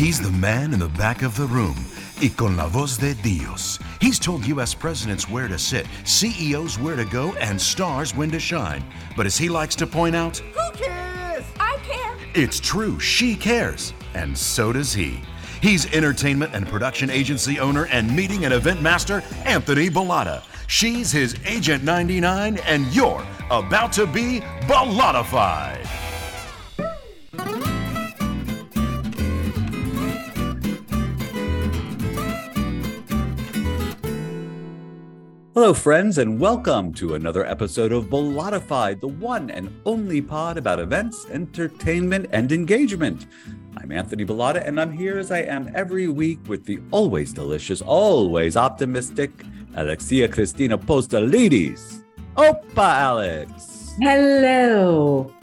He's the man in the back of the room. Y con la voz de Dios. He's told U.S. presidents where to sit, CEOs where to go, and stars when to shine. But as he likes to point out, Who cares? I care. it's true, she cares. And so does he. He's entertainment and production agency owner and meeting and event master, Anthony Bollotta. She's his Agent 99, and you're about to be Bollottafied. Hello, friends, and welcome to another episode of Bollottafied, the one and only pod about events, entertainment, and engagement. I'm Anthony Bollotta, and I'm here as I am every week with the always delicious, always optimistic Alexia Cristina Postolides. Opa, Alex! Hello.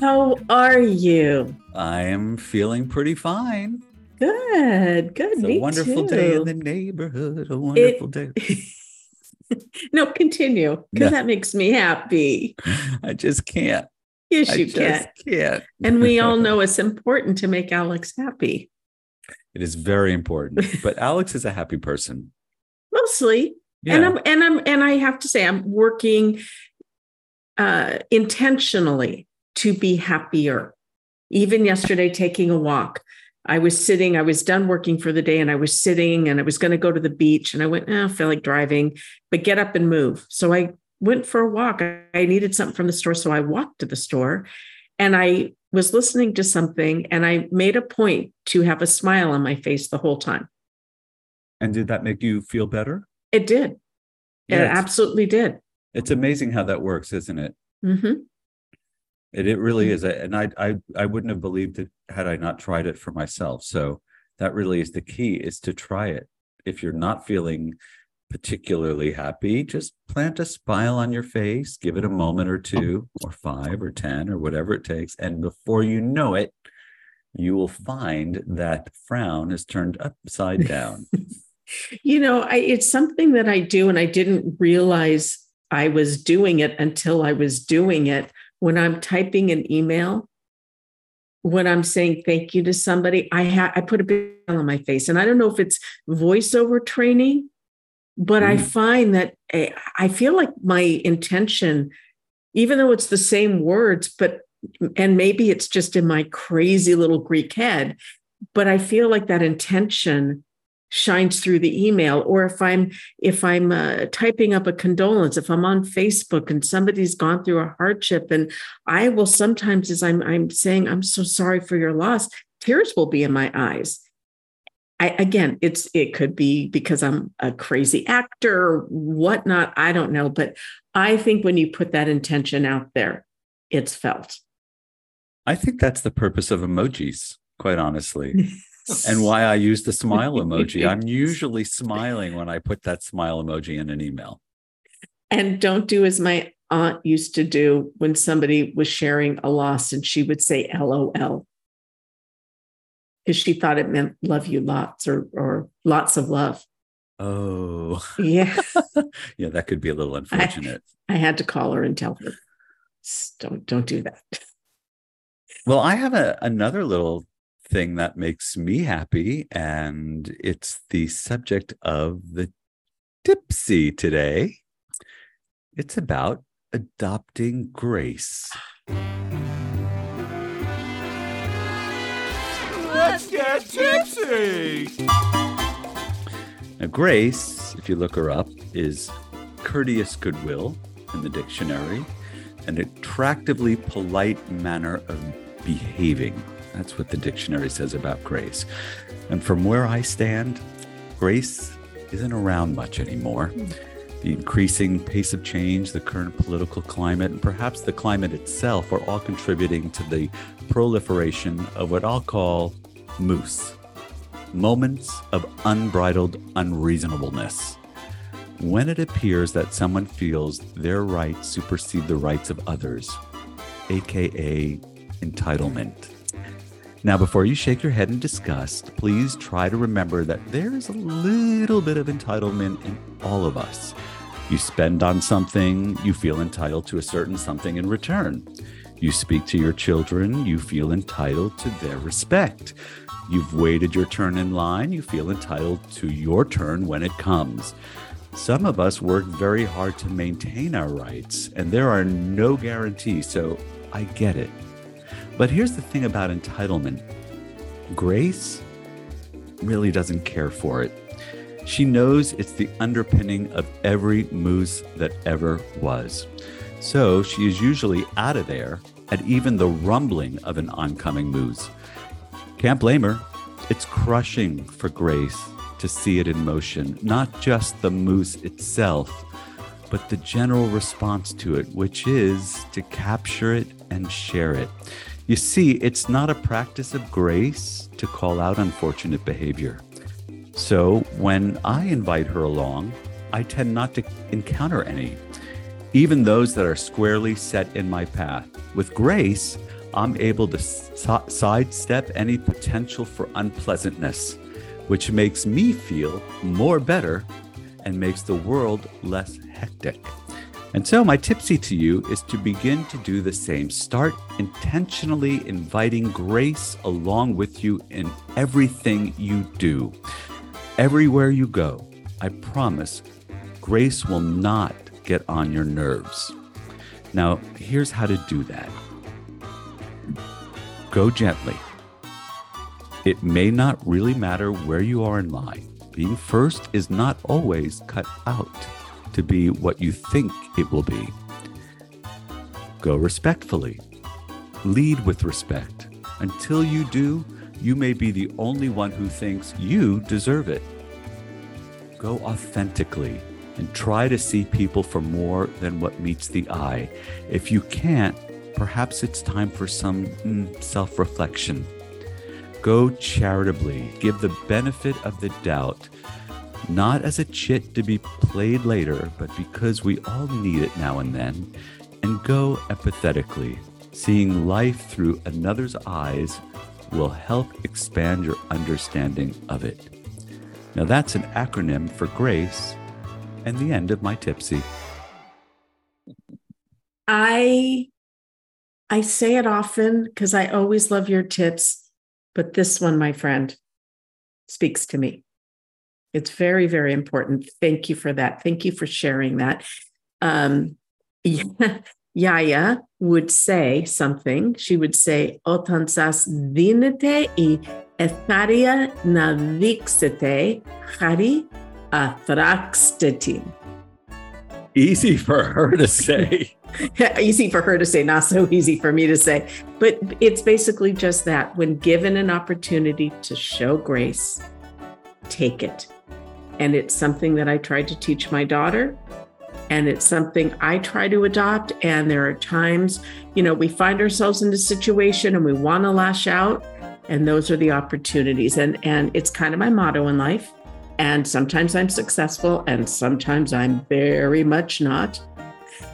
How are you? I am feeling pretty fine. Good. Good. It's a wonderful too. day in the neighborhood. A wonderful day. no, continue No. because that makes me happy. I just can't. Yes, I you just can. can't. And we all know it's important to make Alex happy. It is very important. But Alex is a happy person. Mostly. And I'm and I'm and I have to say I'm working uh intentionally to be happier. Even yesterday taking a walk. I was sitting, I was done working for the day and I was sitting and I was going to go to the beach and I went, eh, I feel like driving, but get up and move. So I went for a walk. I needed something from the store. So I walked to the store and I was listening to something and I made a point to have a smile on my face the whole time. And did that make you feel better? It did. Yeah, it absolutely did. It's amazing how that works, isn't it? hmm It, it really Mm. is. And I, I I wouldn't have believed it had I not tried it for myself. So that really is the key is to try it. If you're not feeling particularly happy, just plant a smile on your face, give it a moment or two or five or 10 or whatever it takes. And before you know it, you will find that frown is turned upside down. You know, I, it's something that I do, and I didn't realize I was doing it until I was doing it. When I'm typing an email, when I'm saying thank you to somebody, I ha- I put a big smile on my face, and I don't know if it's voiceover training, but I Mm. find that eh, I feel like my intention, even though it's the same words, but and maybe it's just in my crazy little Greek head, but I feel like that intention shines through the email or if i'm if i'm uh, typing up a condolence if i'm on facebook and somebody's gone through a hardship and i will sometimes as i'm i'm saying i'm so sorry for your loss tears will be in my eyes I, again it's it could be because i'm a crazy actor or whatnot i don't know but i think when you put that intention out there it's felt I think that's the purpose of emojis, quite honestly. and why I use the smile emoji. I'm usually smiling when I put that smile emoji in an email. And don't do as my aunt used to do when somebody was sharing a loss and she would say LOL because she thought it meant love you lots or, or lots of love. Oh, Yeah. yeah, that could be a little unfortunate. I had to call her and tell her, don't, don't do that. Well, I have a, another little thing that makes me happy, and it's the subject of the tipsy today. It's about adopting grace. Let's get tipsy. Now, grace, if you look her up, is courteous goodwill in the dictionary, an attractively polite manner of behaving. That's what the dictionary says about grace. And from where I stand, grace isn't around much anymore. Hmm. The increasing pace of change, the current political climate, and perhaps the climate itself are all contributing to the proliferation of what I'll call moose moments of unbridled unreasonableness. When it appears that someone feels their rights supersede the rights of others, aka entitlement. Now, before you shake your head in disgust, please try to remember that there is a little bit of entitlement in all of us. You spend on something, you feel entitled to a certain something in return. You speak to your children, you feel entitled to their respect. You've waited your turn in line, you feel entitled to your turn when it comes. Some of us work very hard to maintain our rights, and there are no guarantees, so I get it. But here's the thing about entitlement Grace really doesn't care for it. She knows it's the underpinning of every moose that ever was. So she is usually out of there at even the rumbling of an oncoming moose. Can't blame her. It's crushing for Grace to see it in motion, not just the moose itself, but the general response to it, which is to capture it and share it. You see, it's not a practice of grace to call out unfortunate behavior. So when I invite her along, I tend not to encounter any, even those that are squarely set in my path. With grace, I'm able to sidestep any potential for unpleasantness, which makes me feel more better and makes the world less hectic. And so, my tipsy to you is to begin to do the same. Start intentionally inviting grace along with you in everything you do. Everywhere you go, I promise grace will not get on your nerves. Now, here's how to do that go gently. It may not really matter where you are in line. Being first is not always cut out to be what you think it will be. Go respectfully. Lead with respect. Until you do, you may be the only one who thinks you deserve it. Go authentically and try to see people for more than what meets the eye. If you can't, perhaps it's time for some mm, self reflection. Go charitably, give the benefit of the doubt not as a chit to be played later, but because we all need it now and then, and go empathetically. Seeing life through another's eyes will help expand your understanding of it. Now, that's an acronym for grace and the end of my tipsy. I I say it often because I always love your tips, but this one, my friend, speaks to me. It's very, very important. Thank you for that. Thank you for sharing that. Um, YaiYai would say something. She would say, Otansas dinete y etharia navixete hari athraxtetin. Easy for her to say. easy for her to say, not so easy for me to say. But it's basically just that when given an opportunity to show grace, take it. And it's something that I tried to teach my daughter. And it's something I try to adopt. And there are times, you know, we find ourselves in a situation and we want to lash out. And those are the opportunities. And, and it's kind of my motto in life. And sometimes I'm successful and sometimes I'm very much not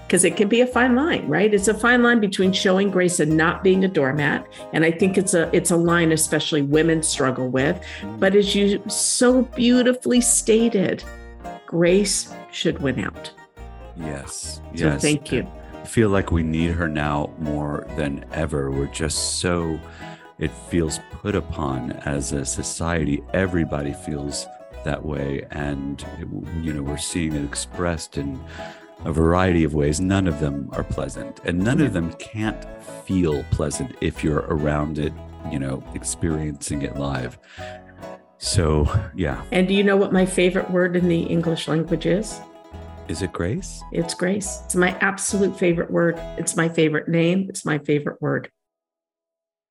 because it can be a fine line, right? It's a fine line between showing grace and not being a doormat. And I think it's a it's a line especially women struggle with. But as you so beautifully stated, grace should win out. Yes. So yes. thank you. I feel like we need her now more than ever. We're just so it feels put upon as a society. Everybody feels that way and you know we're seeing it expressed in a variety of ways. None of them are pleasant, and none of them can't feel pleasant if you're around it, you know, experiencing it live. So, yeah. And do you know what my favorite word in the English language is? Is it grace? It's grace. It's my absolute favorite word. It's my favorite name. It's my favorite word.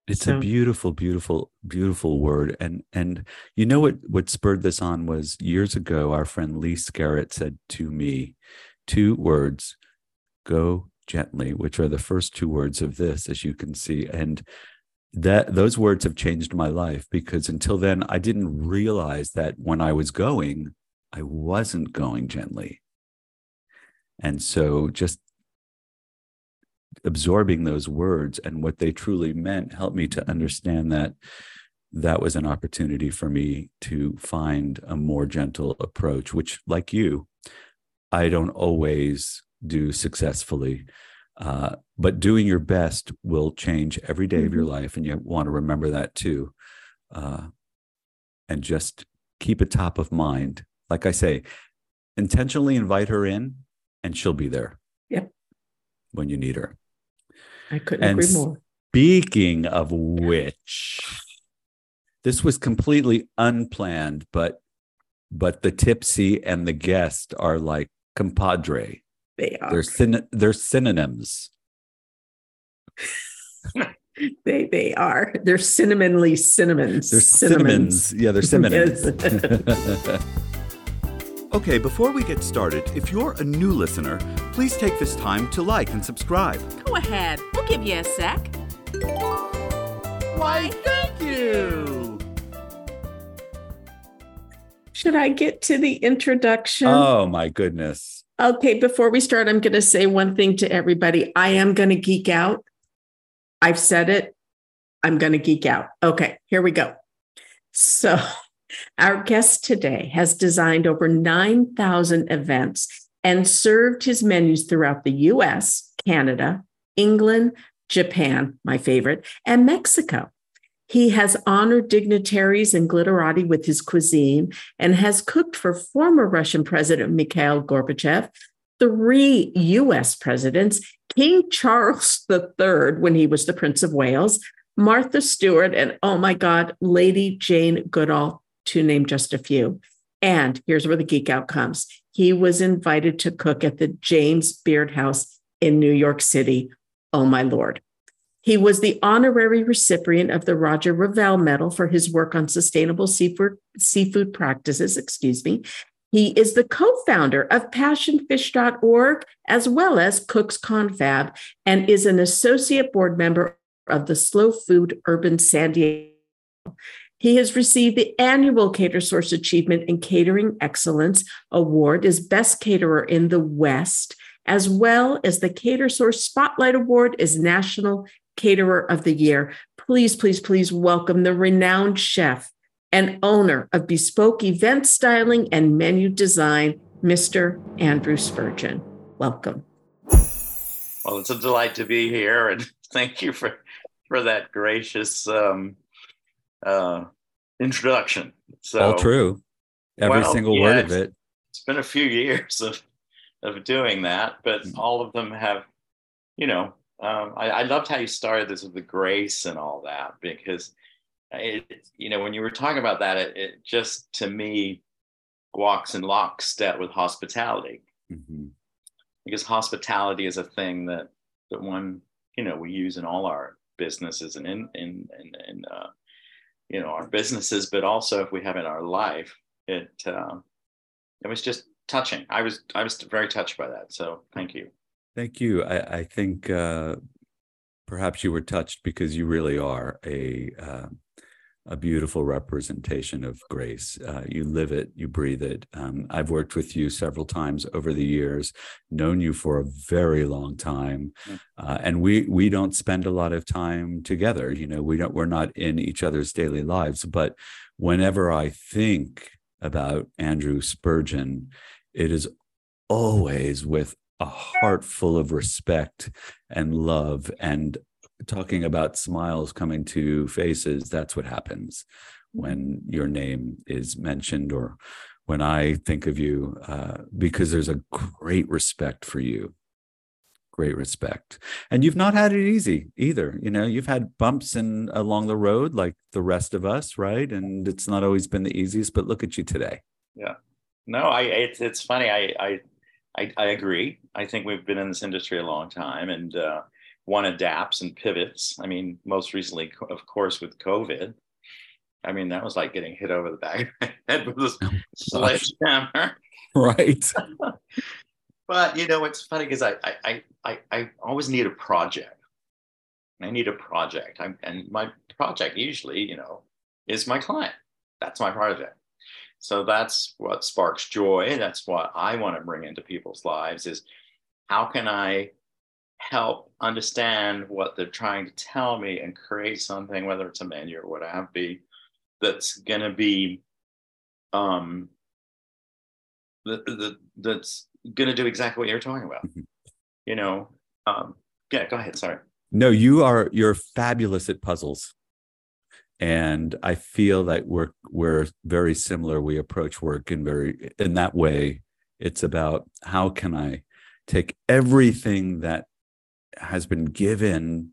It's so. a beautiful, beautiful, beautiful word. And and you know what what spurred this on was years ago, our friend Lee Scarrett said to me, two words go gently, which are the first two words of this, as you can see. And that those words have changed my life because until then, I didn't realize that when I was going, I wasn't going gently. And so just absorbing those words and what they truly meant helped me to understand that that was an opportunity for me to find a more gentle approach, which, like you, I don't always do successfully. Uh, but doing your best will change every day mm-hmm. of your mm-hmm. life. And you want to remember that too. Uh, and just keep it top of mind. Like I say, intentionally invite her in and she'll be there. Yep. When you need her. I couldn't and agree more. Speaking of which, this was completely unplanned, but but the tipsy and the guest are like compadre. They are. They're syn- they're synonyms. they they are. They're cinnamonly cinnamons. They're cinnamons. cinnamons. Yeah, they're cinnamons. okay, before we get started, if you're a new listener, please take this time to like and subscribe. Go ahead. We'll give you a sec. Why, thank you. Should I get to the introduction? Oh, my goodness. Okay, before we start, I'm going to say one thing to everybody. I am going to geek out. I've said it. I'm going to geek out. Okay, here we go. So, our guest today has designed over 9,000 events and served his menus throughout the US, Canada, England, Japan, my favorite, and Mexico. He has honored dignitaries and Glitterati with his cuisine and has cooked for former Russian President Mikhail Gorbachev, three US presidents, King Charles III when he was the Prince of Wales, Martha Stewart, and oh my God, Lady Jane Goodall, to name just a few. And here's where the geek out comes. He was invited to cook at the James Beard House in New York City. Oh my Lord. He was the honorary recipient of the Roger Revelle Medal for his work on sustainable seafood, seafood practices, excuse me. He is the co-founder of passionfish.org as well as Cooks Confab and is an associate board member of the Slow Food Urban San Diego. He has received the annual CaterSource Achievement in Catering Excellence Award as Best Caterer in the West, as well as the CaterSource Spotlight Award as National Caterer of the Year. Please, please, please welcome the renowned chef and owner of Bespoke Event Styling and Menu Design, Mr. Andrew Spurgin. Welcome. Well, it's a delight to be here, and thank you for for that gracious um, uh, introduction. So, All true, every well, single yeah, word of it. It's been a few years of of doing that, but mm. all of them have, you know, um, I, I, loved how you started this with the grace and all that because it, you know when you were talking about that it, it just to me walks in lockstep with hospitality. Mm-hmm. because hospitality is a thing that that one you know we use in all our businesses and in in in, in uh, you know our businesses but also if we have in our life it uh, it was just touching. I was i was very touched by that. So thank you Thank you. I, I think uh, perhaps you were touched because you really are a uh, a beautiful representation of grace. Uh, you live it, you breathe it. Um, I've worked with you several times over the years, known you for a very long time, uh, and we we don't spend a lot of time together. You know, we don't we're not in each other's daily lives. But whenever I think about Andrew Spurgin, it is always with a heart full of respect and love and talking about smiles coming to faces that's what happens when your name is mentioned or when i think of you uh, because there's a great respect for you. Great respect. And you've not had it easy either you know you've had bumps in along the road like the rest of us right? And it's not always been the easiest but look at you today. Yeah. No i it's, it's funny i i I, I, agree. I think we've been in this industry a long time, and uh, one adapts and pivots. I mean, most recently, of course, with COVID. I mean, that was like getting hit over the back of the head with a sledgehammer. Right. but you know, it's funny because I, I I I always need a project. I need a project. I'm, and my project usually, you know, is my client. That's my project so that's what sparks joy that's what i want to bring into people's lives is how can i help understand what they're trying to tell me and create something whether it's a menu or what have be that's going to be um the, the, that's going to do exactly what you're talking about mm-hmm. you know um, Yeah, go ahead. Sorry. No, you are you're fabulous at puzzles. And I feel that we're we're very similar. We approach work in very in that way. It's about how can I take everything that has been given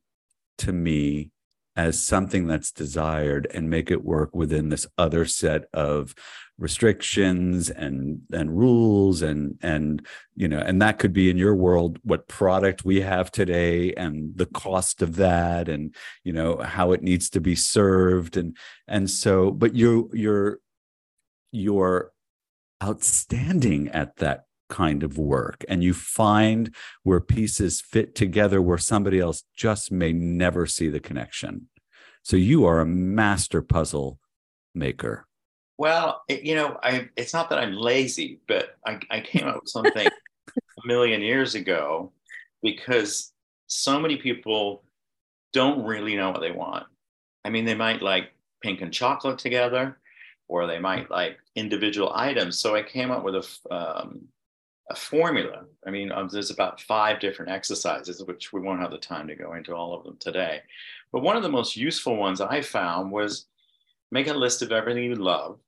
to me as something that's desired and make it work within this other set of restrictions and and rules and and you know and that could be in your world what product we have today and the cost of that and you know how it needs to be served. And and so but you you're you're outstanding at that kind of work and you find where pieces fit together where somebody else just may never see the connection so you are a master puzzle maker well, it, you know, I it's not that I'm lazy, but I, I came up with something a million years ago because so many people don't really know what they want. I mean, they might like pink and chocolate together, or they might like individual items. So I came up with a um, a formula. I mean, um, there's about five different exercises, which we won't have the time to go into all of them today. But one of the most useful ones I found was make a list of everything you love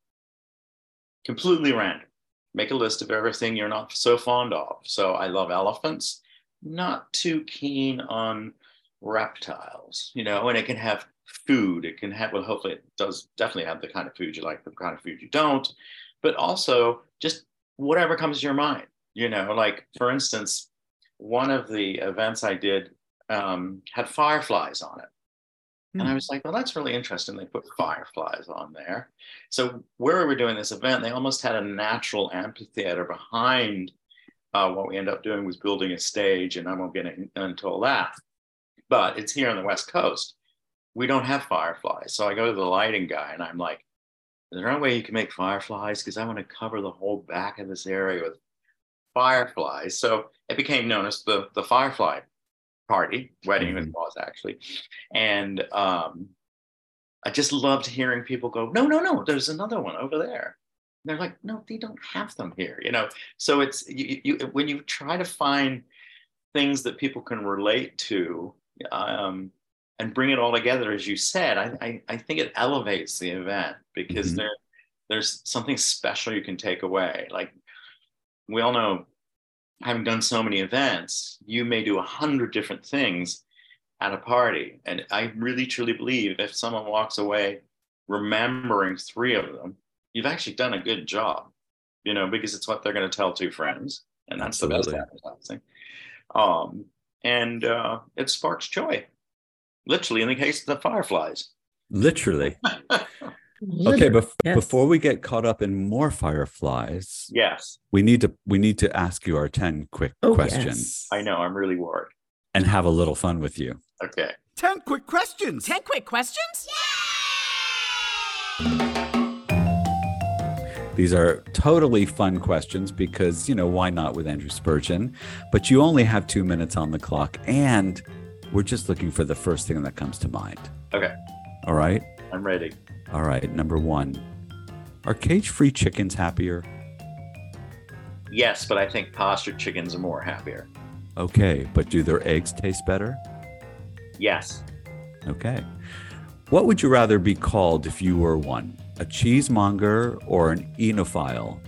completely random. Make a list of everything you're not so fond of. So I love elephants, not too keen on reptiles, you know, and it can have food. It can have, well, hopefully it does definitely have the kind of food you like, the kind of food you don't, but also just whatever comes to your mind, you know, like for instance, one of the events I did um, had fireflies on it. And I hmm. was like, well, that's really interesting. They put fireflies on there. So where we were doing this event, they almost had a natural amphitheater behind uh, what we ended up doing was building a stage, and I won't get into all that. But it's here on the West Coast. We don't have fireflies. So I go to the lighting guy and I'm like, is there any way you can make fireflies? Because I want to cover the whole back of this area with fireflies. So it became known as the, the Firefly party, wedding mm-hmm. it was actually. And um, I just loved hearing people go, no, no, no, there's another one over there. And they're like, no, they don't have them here, you know. So it's you, you when you try to find things that people can relate to um, and bring it all together, as you said, I, I, I think it elevates the event because mm-hmm. there there's something special you can take away. Like we all know having done so many events, you may do a hundred different things at a party. And I really truly believe if someone walks away remembering three of them, you've actually done a good job, you know, because it's what they're going to tell two friends. And that's Absolutely. the best advertising. Um, and uh, it sparks joy, literally, in the case of the fireflies. Literally. Okay, bef- yes. before we get caught up in more fireflies, yes, we need to we need to ask you our ten quick oh, questions. Yes. I know, I'm really worried. And have a little fun with you. Okay. Ten quick questions. Ten quick questions. These are totally fun questions because, you know, why not with Andrew Spurgin? But you only have two minutes on the clock, and we're just looking for the first thing that comes to mind. Okay. All right. I'm ready. All right, number one. Are cage free chickens happier? Yes, but I think pastured chickens are more happier. Okay, but do their eggs taste better? Yes. Okay. What would you rather be called if you were one? A cheesemonger or an enophile?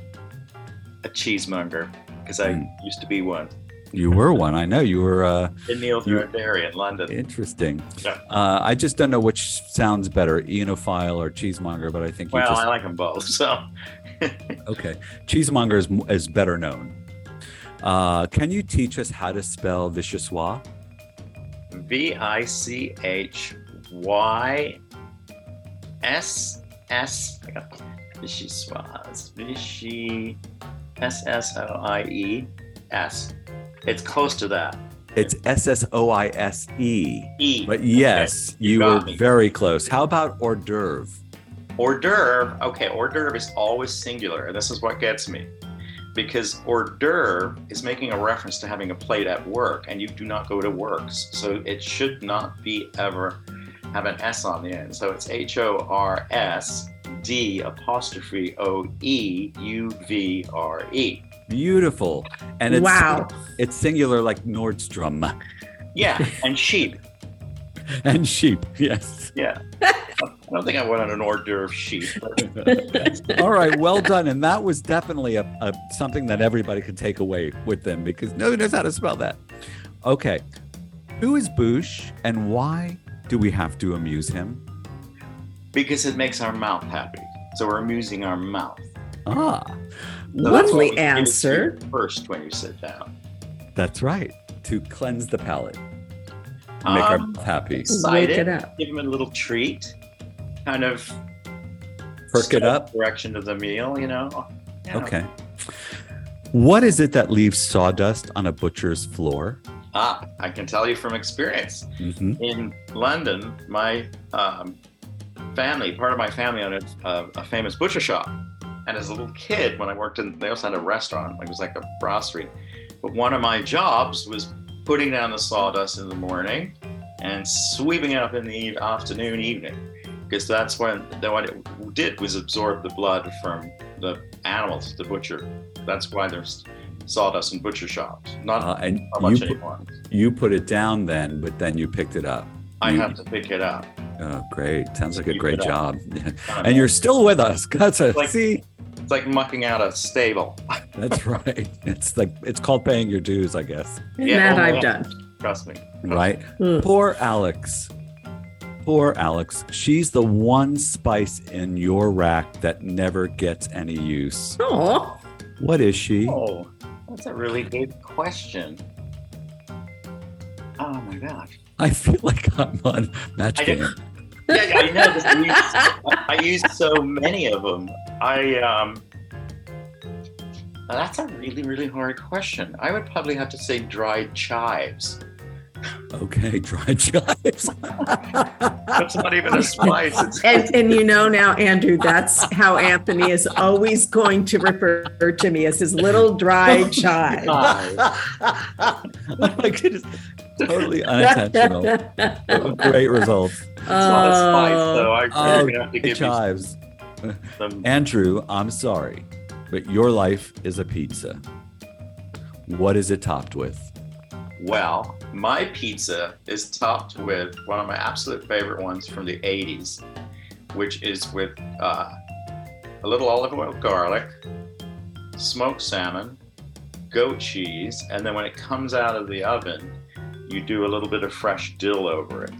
A cheesemonger, because I mm. used to be one. You were one. I know you were. Uh, in Neil Dairy in London. Interesting. Yeah. Uh, I just don't know which sounds better, Enophile or Cheesemonger, but I think. Well, just... I like them both. So. okay, Cheesemonger is, is better known. Uh, can you teach us how to spell Vichyssoise? V I C H Y S S. Vichyssoise. Vichy. S S O I E S. It's close to that. It's S S O I S E. E. But yes, okay. you, you were me. very close. How about hors d'oeuvre? Hors d'oeuvre. Okay, hors d'oeuvre is always singular, and this is what gets me. Because hors d'oeuvre is making a reference to having a plate at work, and you do not go to works. So it should not be ever have an S on the end. So it's H O R S D apostrophe O E U V R E. Beautiful. And it's wow. it's singular like Nordstrom. Yeah, and sheep. and sheep. Yes. Yeah. I don't think I went on an hors d'oeuvre sheep. But All right, well done. And that was definitely a, a something that everybody could take away with them because nobody knows how to spell that. Okay, who is Boosh, and why do we have to amuse him? because it makes our mouth happy. So we're amusing our mouth. Ah, So Lovely what we give it to you answer. First, when you sit down. that's right. To cleanse the palate, make our Um, mouth happy, Wake Excited. it up. Give them a little treat. Kind of perk it up. Direction of the meal, you know. Yeah. Okay. What is it that leaves sawdust on a butcher's floor? Ah, I can tell you from experience. hmm in London, my um, family, part of my family owned a, a famous butcher shop. And as a little kid, when I worked in, they also had a restaurant. It was like a brasserie. But one of my jobs was putting down the sawdust in the morning and sweeping it up in the afternoon, evening, because that's when then what it did was absorb the blood from the animals, the butcher. That's why there's sawdust in butcher shops. Not, Uh, and not much you put, anymore. you put it down then, but then you picked it up. I you- have to pick it up. Oh, great! Sounds like a great put job. And you're still with us. That's a Like- see. It's like mucking out a stable. That's right. It's like it's called paying your dues, I guess. Yeah, that oh, I've yeah. done. Trust me. Right? Mm. Poor Alex. Poor Alex. She's the one spice in your rack that never gets any use. Oh, What is she? Oh, that's a really good question. Oh my gosh. I feel like I'm on match I game. didn't- Yeah, yeah, I know. 'cause I use, I use so many of them. I um. That's a really, really hard question. I would probably have to say dried chives. Okay, dried chives. That's not even a spice. And and you know now, Andrew, that's how Anthony is always going to refer to me as his little dry chive. oh my goodness. Totally unintentional. Great results. It's not a spice, though. I, Oh, I'm have to it give you chives. some. Andrew, I'm sorry, but your life is a pizza. What is it topped with? Well, my pizza is topped with one of my absolute favorite ones from the 80s, which is with uh, a little olive oil garlic, smoked salmon, goat cheese, and then when it comes out of the oven, you do a little bit of fresh dill over it.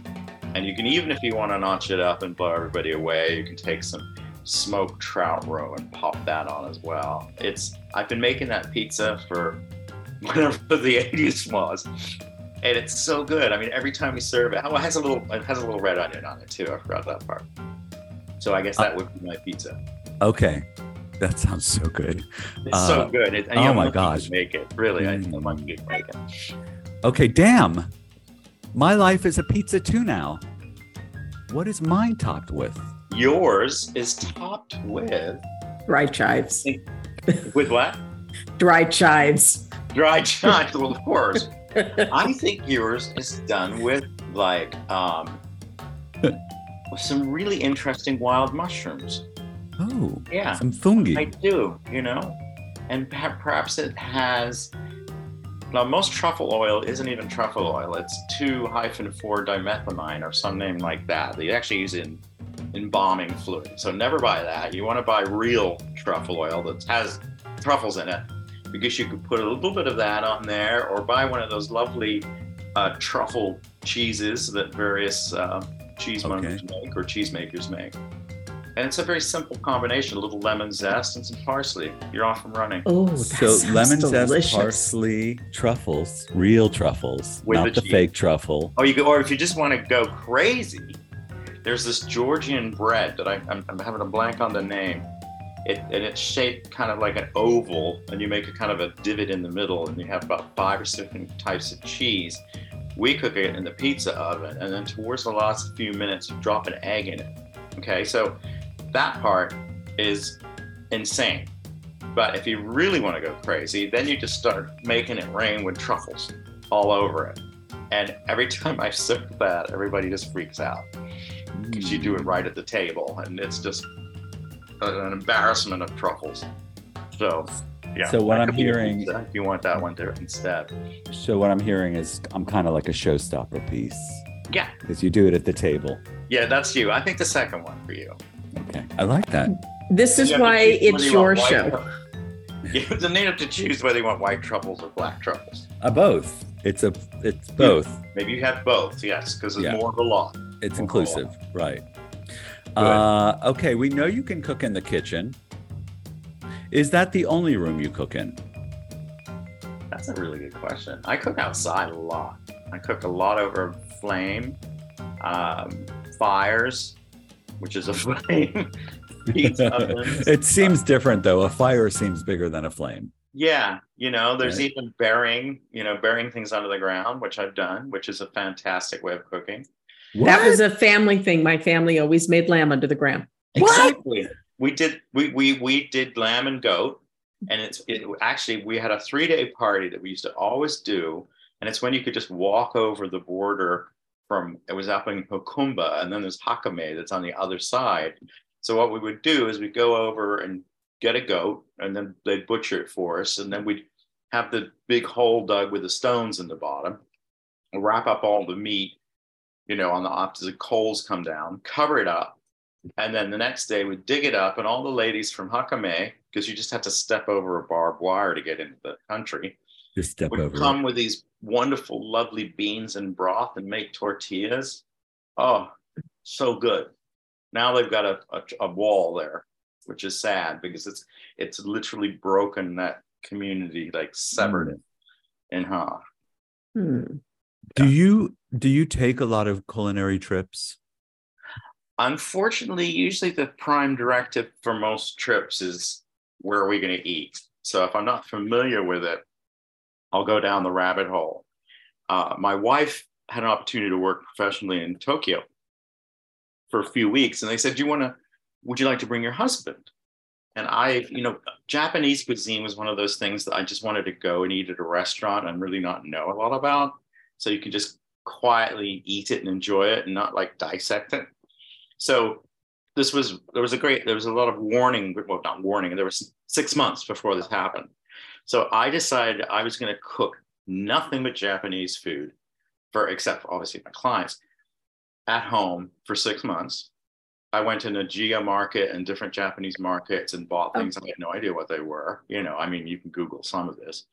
And you can, even if you want to notch it up and blow everybody away, you can take some smoked trout roe and pop that on as well. It's I've been making that pizza for whatever the 80s was. And it's so good. I mean, every time we serve it, oh, it has a little it has a little red onion on it too. I forgot that part. So I guess that would be my pizza. Okay, that sounds so good. It's so Uh, good. It, and oh my gosh. make it really. I Mm. want you to make it. Okay, damn. My life is a pizza too now. What is mine topped with? Yours is topped with Dry chives. with what? Dry chives. Dried chives. well, of course. I think yours is done with like um, with some really interesting wild mushrooms. Oh, Yeah. some fungi. I do, you know, and perhaps it has. Now, most truffle oil isn't even truffle oil. It's 2 hyphen 4 dimethamine or some name like that. They actually use it in embalming fluid. So never buy that. You want to buy real truffle oil that has truffles in it because you could put a little bit of that on there or buy one of those lovely uh, truffle cheeses that various uh, cheesemongers make or cheesemakers make. And it's a very simple combination: a little lemon zest and some parsley. You're off and running. Oh, that so lemon delicious. zest, parsley, truffles, real truffles, With not the the fake truffle. Oh, you go, or if you just want to go crazy, there's this Georgian bread that I, I'm, I'm having a blank on the name. It, and it's shaped kind of like an oval, and you make a kind of a divot in the middle, and you have about five or six different types of cheese. We cook it in the pizza oven, and then towards the last few minutes, you drop an egg in it. Okay, so that part is insane. But if you really want to go crazy, then you just start making it rain with truffles all over it. And every time I serve that, everybody just freaks out because you do it right at the table, and it's just an embarrassment of truffles. So, Yeah. So what I'm could be a hearing- if you want that one there instead. So what I'm hearing is I'm kind of like a showstopper piece Yeah. because you do it at the table. Yeah, that's you. I think the second one for you. Okay, I like that. This is You have to why it's your show. truffle. You then you have to choose whether you want white truffles or black truffles. Uh, both. It's a. It's both. Maybe you have both, yes, because it's Yeah. more of a lot. It's Oh. inclusive, right? Uh, okay, we know you can cook in the kitchen. Is that the only room you cook in? That's a really good question. I cook outside a lot. I cook a lot over flame, um, fires, which is a flame. it seems uh, different though. A fire seems bigger than a flame. Yeah, you know, there's Right. even burying, you know, burying things under the ground, which I've done, which is a fantastic way of cooking. That was a family thing. My family always made lamb under the ground. Exactly. We did we we we did lamb and goat, and it's it actually we had a three day party that we used to always do, and it's when you could just walk over the border from it was up in Jacumba, and then there's Jacume that's on the other side. So what we would do is we'd go over and get a goat, and then they'd butcher it for us, and then we'd have the big hole dug with the stones in the bottom, wrap up all the meat, you know, on the opposite coals come down, cover it up. And then the next day we'd dig it up, and all the ladies from Jacume, because you just had to step over a barbed wire to get into the country, Just step would over. come with these wonderful, lovely beans and broth and make tortillas. Oh, so good. Now they've got a, a, a wall there, which is sad because it's it's literally broken that community, like severed it in half. Hmm. Do you do you take a lot of culinary trips? Unfortunately, usually the prime directive for most trips is where are we going to eat? So if I'm not familiar with it, I'll go down the rabbit hole. Uh, my wife had an opportunity to work professionally in Tokyo for a few weeks, and they said, "Do you want to? Would you like to bring your husband?" And I, you know, Japanese cuisine was one of those things that I just wanted to go and eat at a restaurant and really not know a lot about, so you can just quietly eat it and enjoy it and not like dissect it. So this was there was a great there was a lot of warning, well not warning, there was six months before this happened. So I decided I was going to cook nothing but Japanese food for except for obviously my clients at home for six months. I went to Nagoya market and different Japanese markets and bought things. I had no idea what they were. You know, I mean, you can Google some of this.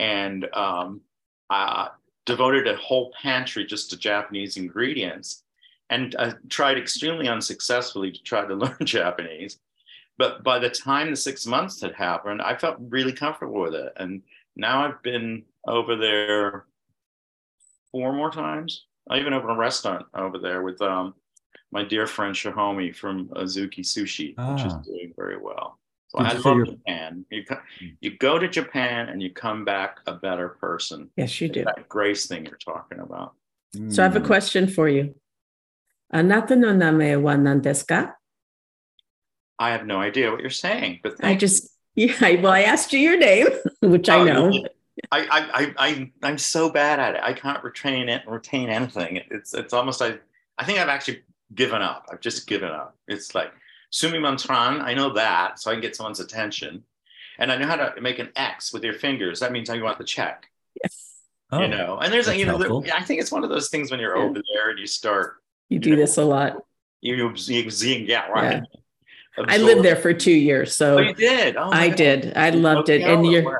And um, I devoted a whole pantry just to Japanese ingredients and I tried extremely unsuccessfully to try to learn Japanese but by the time the six months had happened, I felt really comfortable with it. And now I've been over there four more times. I even opened a restaurant over there with um, my dear friend Shahomi from Azuki Sushi, ah. which is doing very well. So Did I love your... Japan. You, you go to Japan and you come back a better person. Yes, you do. That grace thing you're talking about. So I have a question for you. Anata no name wa nandesu I have no idea what you're saying, but I thank you. just, yeah, well, I asked you your name, which I Oh, know. you- I, I, I, I, I'm so bad at it. I can't retain it, retain anything. It's, it's almost I, I think I've actually given up. I've just given up. It's like sumi mantran. I know that, so I can get someone's attention, and I know how to make an X with your fingers. That means how you want the check. Oh, You know, and there's a, you know, there- I think it's one of those things when you're Yeah. over there and you start, You do this a lot. you, you, you yeah, right. I lived there for two years, Oh, so you did. Oh, I God. did. I loved it. And you're, where?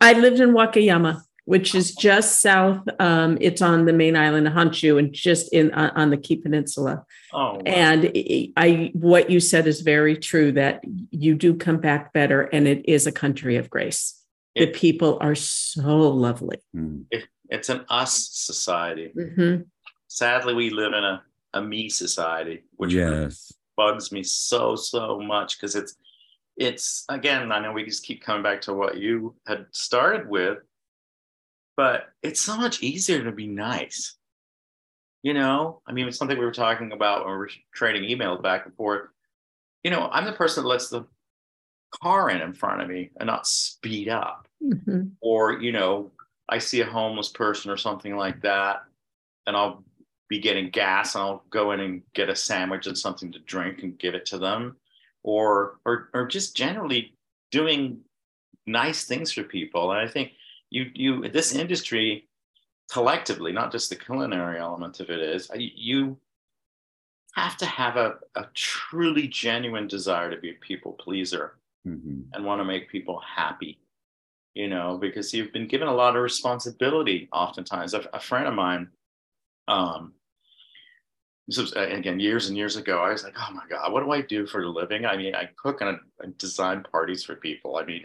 I lived in Wakayama, which is just south. Um, it's on the main island of Honshu and just in on, on the Kii Peninsula. Oh, wow. And I- I, what you said is very true that you do come back better, and it is a country of grace. The people are so lovely. Mm. it's an us society. Mhm. sadly we live in a, a me society which yes. Bugs me so so much because it's it's again i know we just keep coming back to what you had started with but it's so much easier to be nice. You know? I mean it's something we were talking about when we were trading emails back and forth. You know i'm the person that lets the car in in front of me and not speed up. Mhm. or you know i see a homeless person or something like that and i'll be getting gas and i'll go in and get a sandwich and something to drink and give it to them or or or just generally doing nice things for people. And I think you you this industry collectively, not just the culinary element of it is, you have to have a, a truly genuine desire to be a people pleaser mm-hmm. and want to make people happy you know because you've been given a lot of responsibility oftentimes a, a friend of mine um was again years and years ago i was like oh my god what do i do for a living i mean i cook and I design parties for people i mean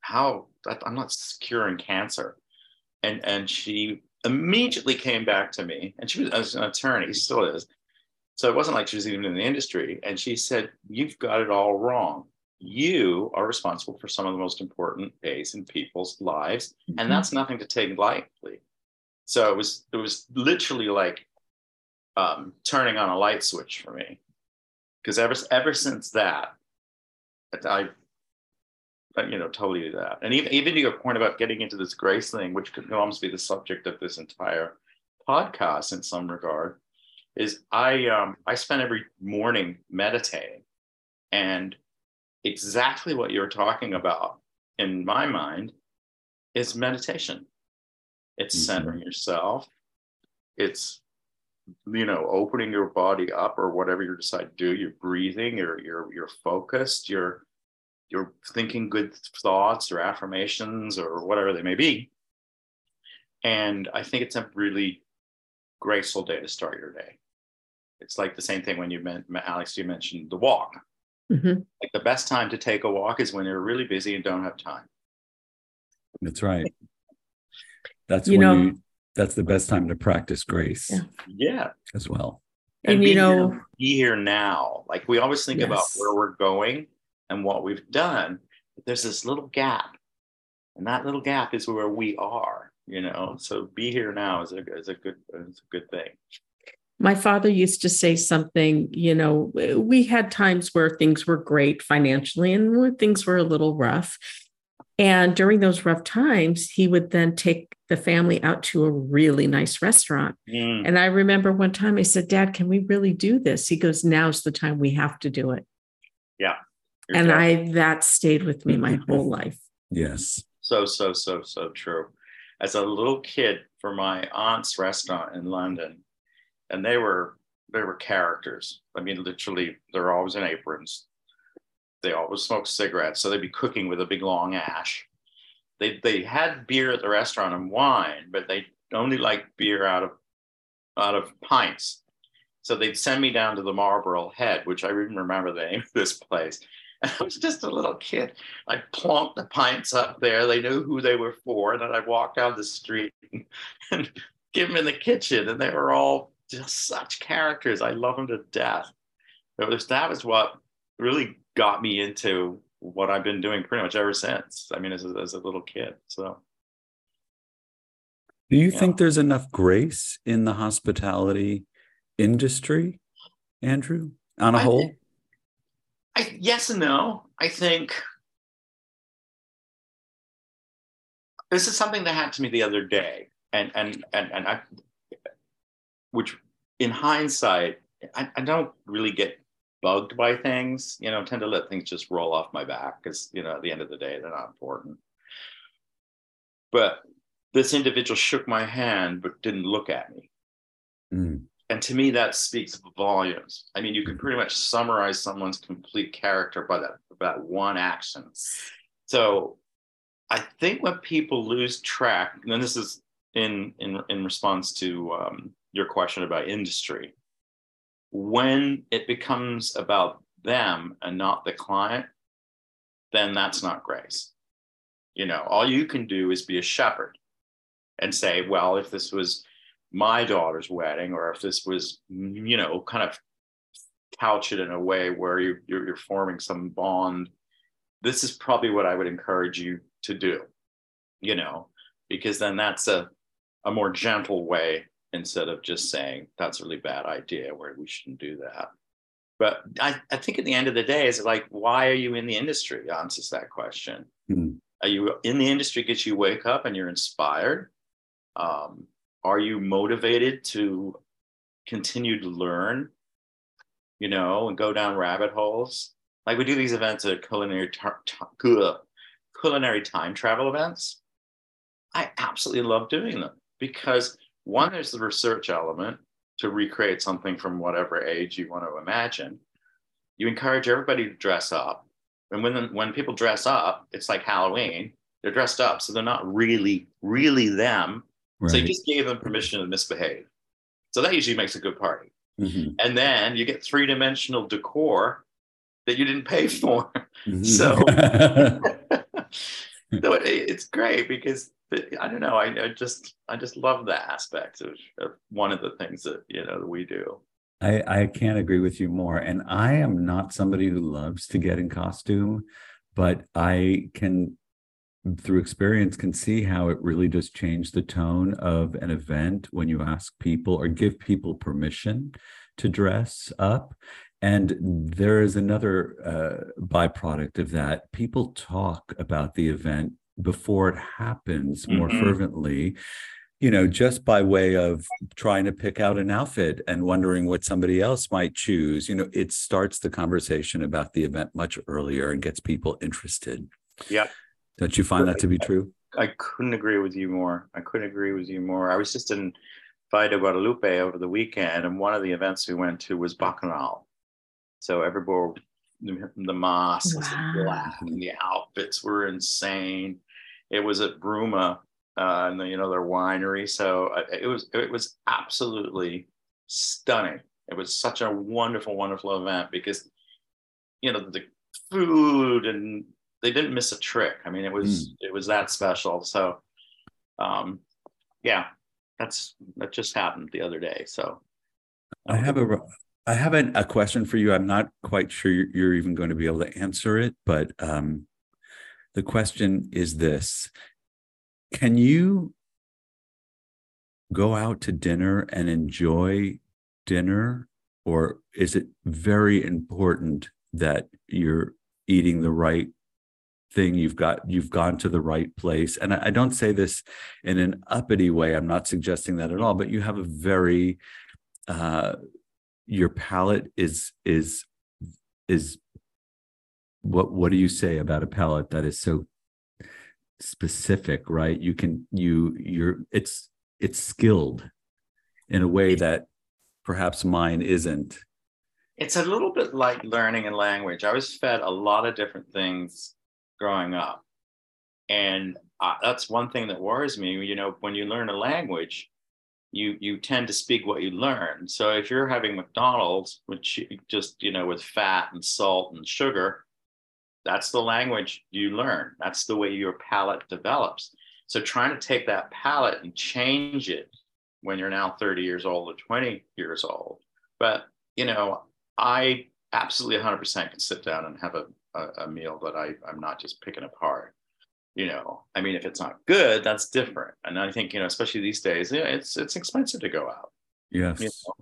how i'm not curing cancer and and she immediately came back to me and she was an attorney still is so it wasn't like she was even in the industry. And she said, You've got it all wrong. You are responsible for some of the most important days in people's lives. Mm-hmm. And that's nothing to take lightly. So it was it was literally like um, turning on a light switch for me. Because ever ever since that, I you know totally you that. And even even to your point about getting into this grace thing, which could almost be the subject of this entire podcast in some regard is I um, I spend every morning meditating, and exactly what you're talking about in my mind is meditation. It's mm-hmm. centering yourself. It's you know opening your body up or whatever you decide to do. You're breathing. You're you're you're focused. You're you're thinking good thoughts or affirmations or whatever they may be. And I think it's a really graceful day to start your day. It's like the same thing when you meant, Alex, you mentioned the walk. Mm-hmm. Like the best time to take a walk is when you're really busy and don't have time. That's right. That's you when know, you, that's the best time to practice grace. Yeah. yeah. As well. And, and you know, here, be here now. Like we always think yes. about where we're going and what we've done. But there's this little gap. And that little gap is where we are, you know. So be here now is a is a good is a good thing my father used to say something, you know, we had times where things were great financially and where things were a little rough. And during those rough times, he would then take the family out to a really nice restaurant. Mm. And I remember one time I said, Dad, can we really do this? He goes, Now's the time we have to do it. Yeah. And I, that stayed with me my whole life. Yes. So, so, so, so true. As a little kid for my aunt's restaurant in London, and they were they were characters. I mean, literally, they're always in aprons. They always smoked cigarettes, so they'd be cooking with a big long ash. They they had beer at the restaurant and wine, but they only liked beer out of out of pints. So they'd send me down to the Marlborough Head, which I even remember the name of this place. And I was just a little kid. I plonked the pints up there. They knew who they were for. And then I'd walk down the street and, give them in the kitchen. And they were all just such characters. I love them to death. Was, that was what really got me into what I've been doing pretty much ever since. I mean, as a, as a little kid. So. Do you yeah. think there's enough grace in the hospitality industry, Andrew, on a I whole? I, yes and no. I think this is something that happened to me the other day, and and and and I which in hindsight, I, I, don't really get bugged by things. You know, tend to let things just roll off my back because, you know, at the end of the day, they're not important. But this individual shook my hand but didn't look at me. Mm. And to me, that speaks volumes. I mean, you can pretty much summarize someone's complete character by that, about one action. So I think when people lose track, and this is in in in response to um, your question about industry, when it becomes about them and not the client, then that's not grace. You know, all you can do is be a shepherd and say, well, if this was my daughter's wedding, or if this was, you know, kind of couch it in a way where you, you're, you're forming some bond, this is probably what I would encourage you to do, you know, because then that's a, a more gentle way instead of just saying that's a really bad idea where we shouldn't do that. But I, I think at the end of the day is like why are you in the industry? Answers that question. Mm-hmm. are you in the industry because you wake up and you're inspired. Um, are you motivated to continue to learn you know and go down rabbit holes? Like we do these events at culinary tar- tar- culinary time travel events, I absolutely love doing them because one, is the research element to recreate something from whatever age you want to imagine. You encourage everybody to dress up. And when, when people dress up, it's like Halloween, they're dressed up. So they're not really, really them. Right. So you just gave them permission to misbehave. So that usually makes a good party. Mm-hmm. And then you get three dimensional decor that you didn't pay for. Mm-hmm. So, so it, it's great because I don't know. I, I, just I just love that aspect of, of, one of the things that you know that we do. I, I can't agree with you more. And I am not somebody who loves to get in costume, but I can through experience can see how it really does change the tone of an event when you ask people or give people permission to dress up and there is another uh, byproduct of that people talk about the event before it happens more mm-hmm. fervently you know just by way of trying to pick out an outfit and wondering what somebody else might choose you know it starts the conversation about the event much earlier and gets people interested. Yeah don't you find that to be true? I couldn't agree with you more. I couldn't agree with you more. I was just in Valle de Guadalupe over the weekend and one of the events we went to was bacchanal. So everybody the masks wow. the black and the outfits were insane it was at Bruma, uh, and the, you know their winery. So uh, it was it was absolutely stunning. It was such a wonderful, wonderful event because you know the food and they didn't miss a trick. I mean, it was mm. it was that special. So, um, yeah, that's that just happened the other day. So, I have a I have a, a question for you. I'm not quite sure you're, you're even going to be able to answer it, but um, the question is this. Can you go out to dinner and enjoy dinner? Or is it very important that you're eating the right thing? You've got you've gone to the right place. And I, I, don't say this in an uppity way. I'm not suggesting that at all but you have a very uh your palate is is is what what do you say about a palate that is so specific right? You can you you're it's it's skilled in a way that perhaps mine isn't. It's a little bit like learning a language. I was fed a lot of different things growing up. And uh, that's one thing that worries me you know when you learn a language you you tend to speak what you learn. So if you're having mcdonald's which just you know with fat and salt and sugar that's the language you learn. That's the way your palate develops. So trying to take that palate and change it when you're now 30 years old or 20 years old. But, you know, I absolutely 100% can sit down and have a, a, a meal that I, I'm not just picking apart. You know, I mean, if it's not good, that's different. And I think, you know, especially these days, it's it's expensive to go out. Yes. You know?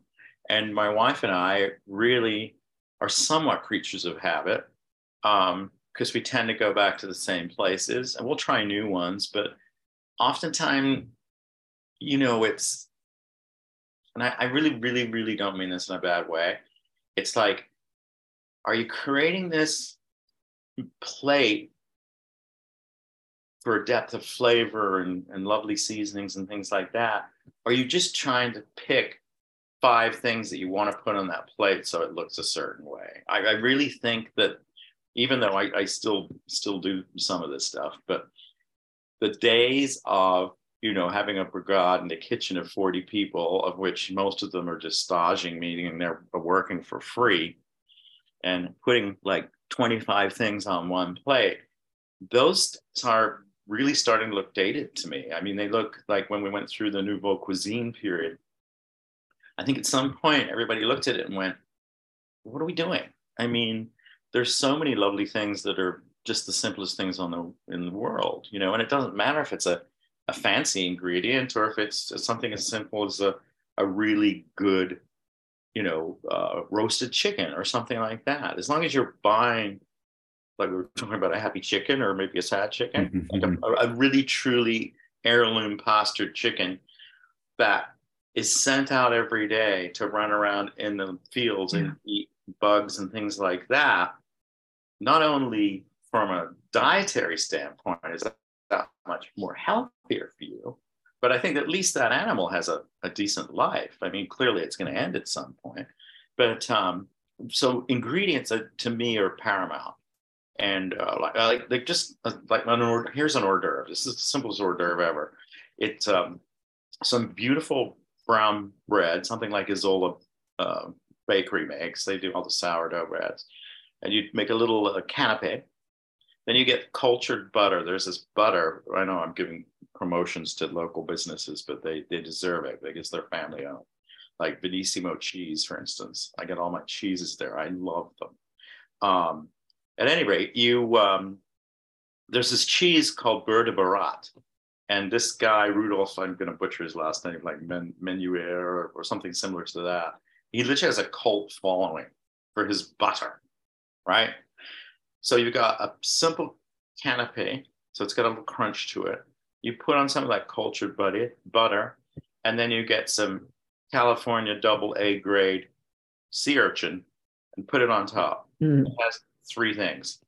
And my wife and I really are somewhat creatures of habit um, because we tend to go back to the same places and we'll try new ones, but oftentimes, you know, it's, and I, I really, really, really don't mean this in a bad way. It's like, are you creating this plate for depth of flavor and, and lovely seasonings and things like that? Are you just trying to pick five things that you want to put on that plate so it looks a certain way? I, I really think that even though I, I still still do some of this stuff, but the days of you know having a brigade in the kitchen of 40 people, of which most of them are just staging, meaning they're working for free, and putting like 25 things on one plate, those are really starting to look dated to me. I mean, they look like when we went through the nouveau cuisine period. I think at some point everybody looked at it and went, "What are we doing?" I mean, there's so many lovely things that are just the simplest things on the in the world, you know, and it doesn't matter if it's a, a fancy ingredient or if it's something as simple as a, a really good, you know, uh, roasted chicken or something like that. As long as you're buying, like we were talking about a happy chicken or maybe a sad chicken, mm-hmm. like a, mm-hmm. a really truly heirloom pastured chicken that is sent out every day to run around in the fields yeah. and eat bugs and things like that, not only from a dietary standpoint is that much more healthier for you. But I think at least that animal has a, a decent life. I mean, clearly it's going to end at some point. But um, so ingredients to me are paramount. And uh, like, like, like just uh, like an order, here's an hors d'oeuvre. This is the simplest hors d'oeuvre ever. It's um, some beautiful brown bread, something like Izola uh, Bakery makes. They do all the sourdough breads. And you make a little uh, canapé. Then you get cultured butter. There's this butter. I know I'm giving promotions to local businesses, but they, they deserve it because they're family owned. Like Venissimo cheese, for instance. I get all my cheeses there. I love them. Um, at any rate, you um, there's this cheese called Beurre de Baratte, and this guy, Rudolph, I'm going to butcher his last name, like Men- or, or something similar to that. He literally has a cult following for his butter, right? So you've got a simple canapé, so it's got a little crunch to it. You put on some of that cultured butter, butter, and then you get some California double A grade sea urchin and put it on top. Mm. It has three things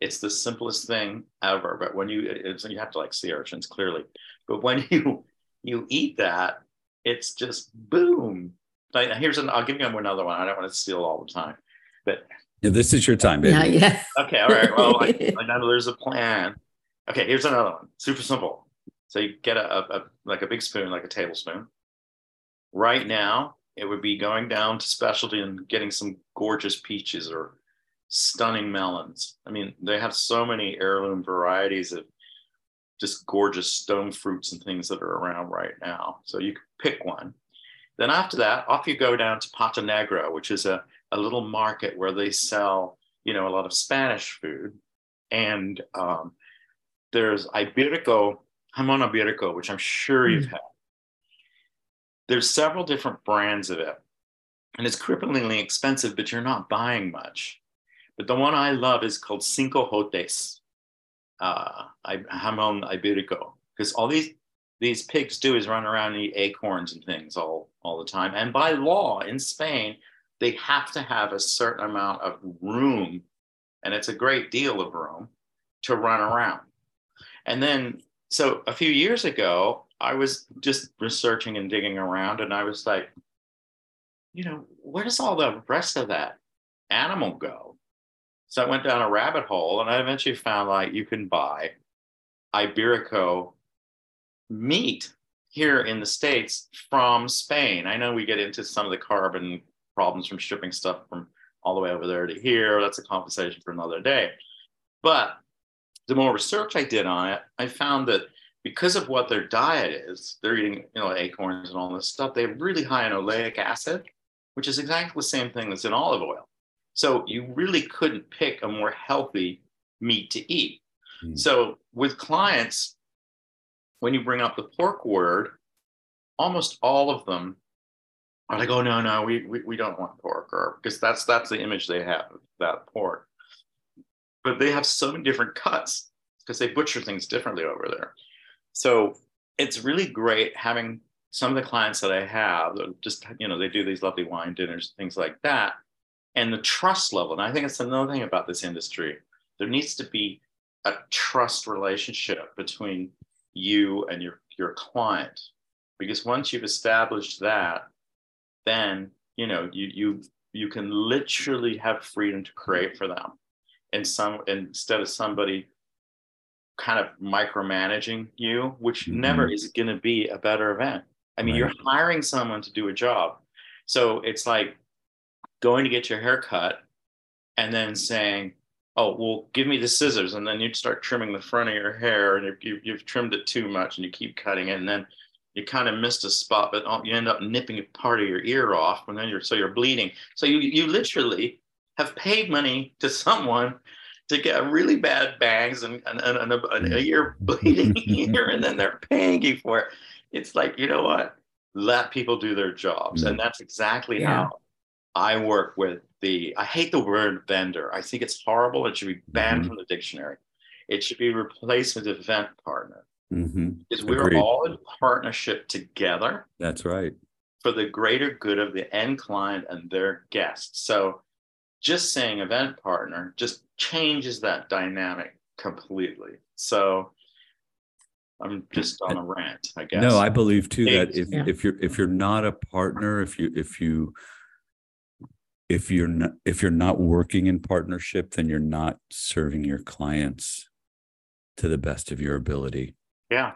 it's the simplest thing ever. But when you it's, you have to like sea urchins clearly, but when you you eat that, it's just boom. Like here's an I'll give you another one. I don't want to steal all the time, but yeah, this is your time, baby. Yeah, yeah. Okay, all right. Well, I, I know there's a plan. Okay, here's another one. Super simple. So you get a, a, a like a big spoon, like a tablespoon. Right now, it would be going down to specialty and getting some gorgeous peaches or stunning melons. I mean, they have so many heirloom varieties of just gorgeous stone fruits and things that are around right now. So you could pick one. Then after that, off you go down to Pata Negra, which is a, a little market where they sell, you know, a lot of Spanish food. And um, there's Iberico, Jamon Iberico, which I'm sure mm. you've had. There's several different brands of it. And it's cripplingly expensive, but you're not buying much. But the one I love is called Cinco Jotas, uh, Jamon Iberico, because all these these pigs do is run around and eat acorns and things all all the time. And by law in Spain, they have to have a certain amount of room, and it's a great deal of room to run around. And then, so a few years ago, I was just researching and digging around, and I was like, you know, where does all the rest of that animal go? So I went down a rabbit hole and I eventually found like you can buy Iberico meat here in the States from Spain. I know we get into some of the carbon problems from shipping stuff from all the way over there to here. That's a conversation for another day. But the more research I did on it, I found that because of what their diet is, they're eating, you know, acorns and all this stuff, they're really high in oleic acid, which is exactly the same thing that's in olive oil. So you really couldn't pick a more healthy meat to eat. Mm. So with clients, when you bring up the pork word, almost all of them are like, oh no, no, we, we, we don't want pork, or because that's that's the image they have of that pork. But they have so many different cuts because they butcher things differently over there. So it's really great having some of the clients that I have just you know they do these lovely wine dinners, things like that and the trust level. And I think it's another thing about this industry. There needs to be a trust relationship between you and your, your client. Because once you've established that, then you know you you you can literally have freedom to create for them. And some instead of somebody kind of micromanaging you, which mm-hmm. never is going to be a better event. I mean, right. you're hiring someone to do a job. So it's like going to get your hair cut and then saying, oh, well, give me the scissors. And then you'd start trimming the front of your hair and you, you've trimmed it too much and you keep cutting it. And then you kind of missed a spot, but oh, you end up nipping a part of your ear off and then you're, so you're bleeding. So you, you literally have paid money to someone to get really bad bangs and, and, and, a, and a ear bleeding ear, and then they're paying you for it. It's like, you know what? Let people do their jobs. And mm. that's exactly yeah. how I work with the, I hate the word vendor. I think it's horrible. It should be banned mm-hmm. from the dictionary. It should be replaced with event partner. Mm-hmm. Because we're Agreed. all in partnership together. That's right. For the greater good of the end client and their guests. So just saying event partner just changes that dynamic completely. So I'm just on a rant, I guess. No, I believe too that if Yeah. if you're if you're not a partner, if you if you if you're not if you're not working in partnership, then you're not serving your clients to the best of your ability. Yeah.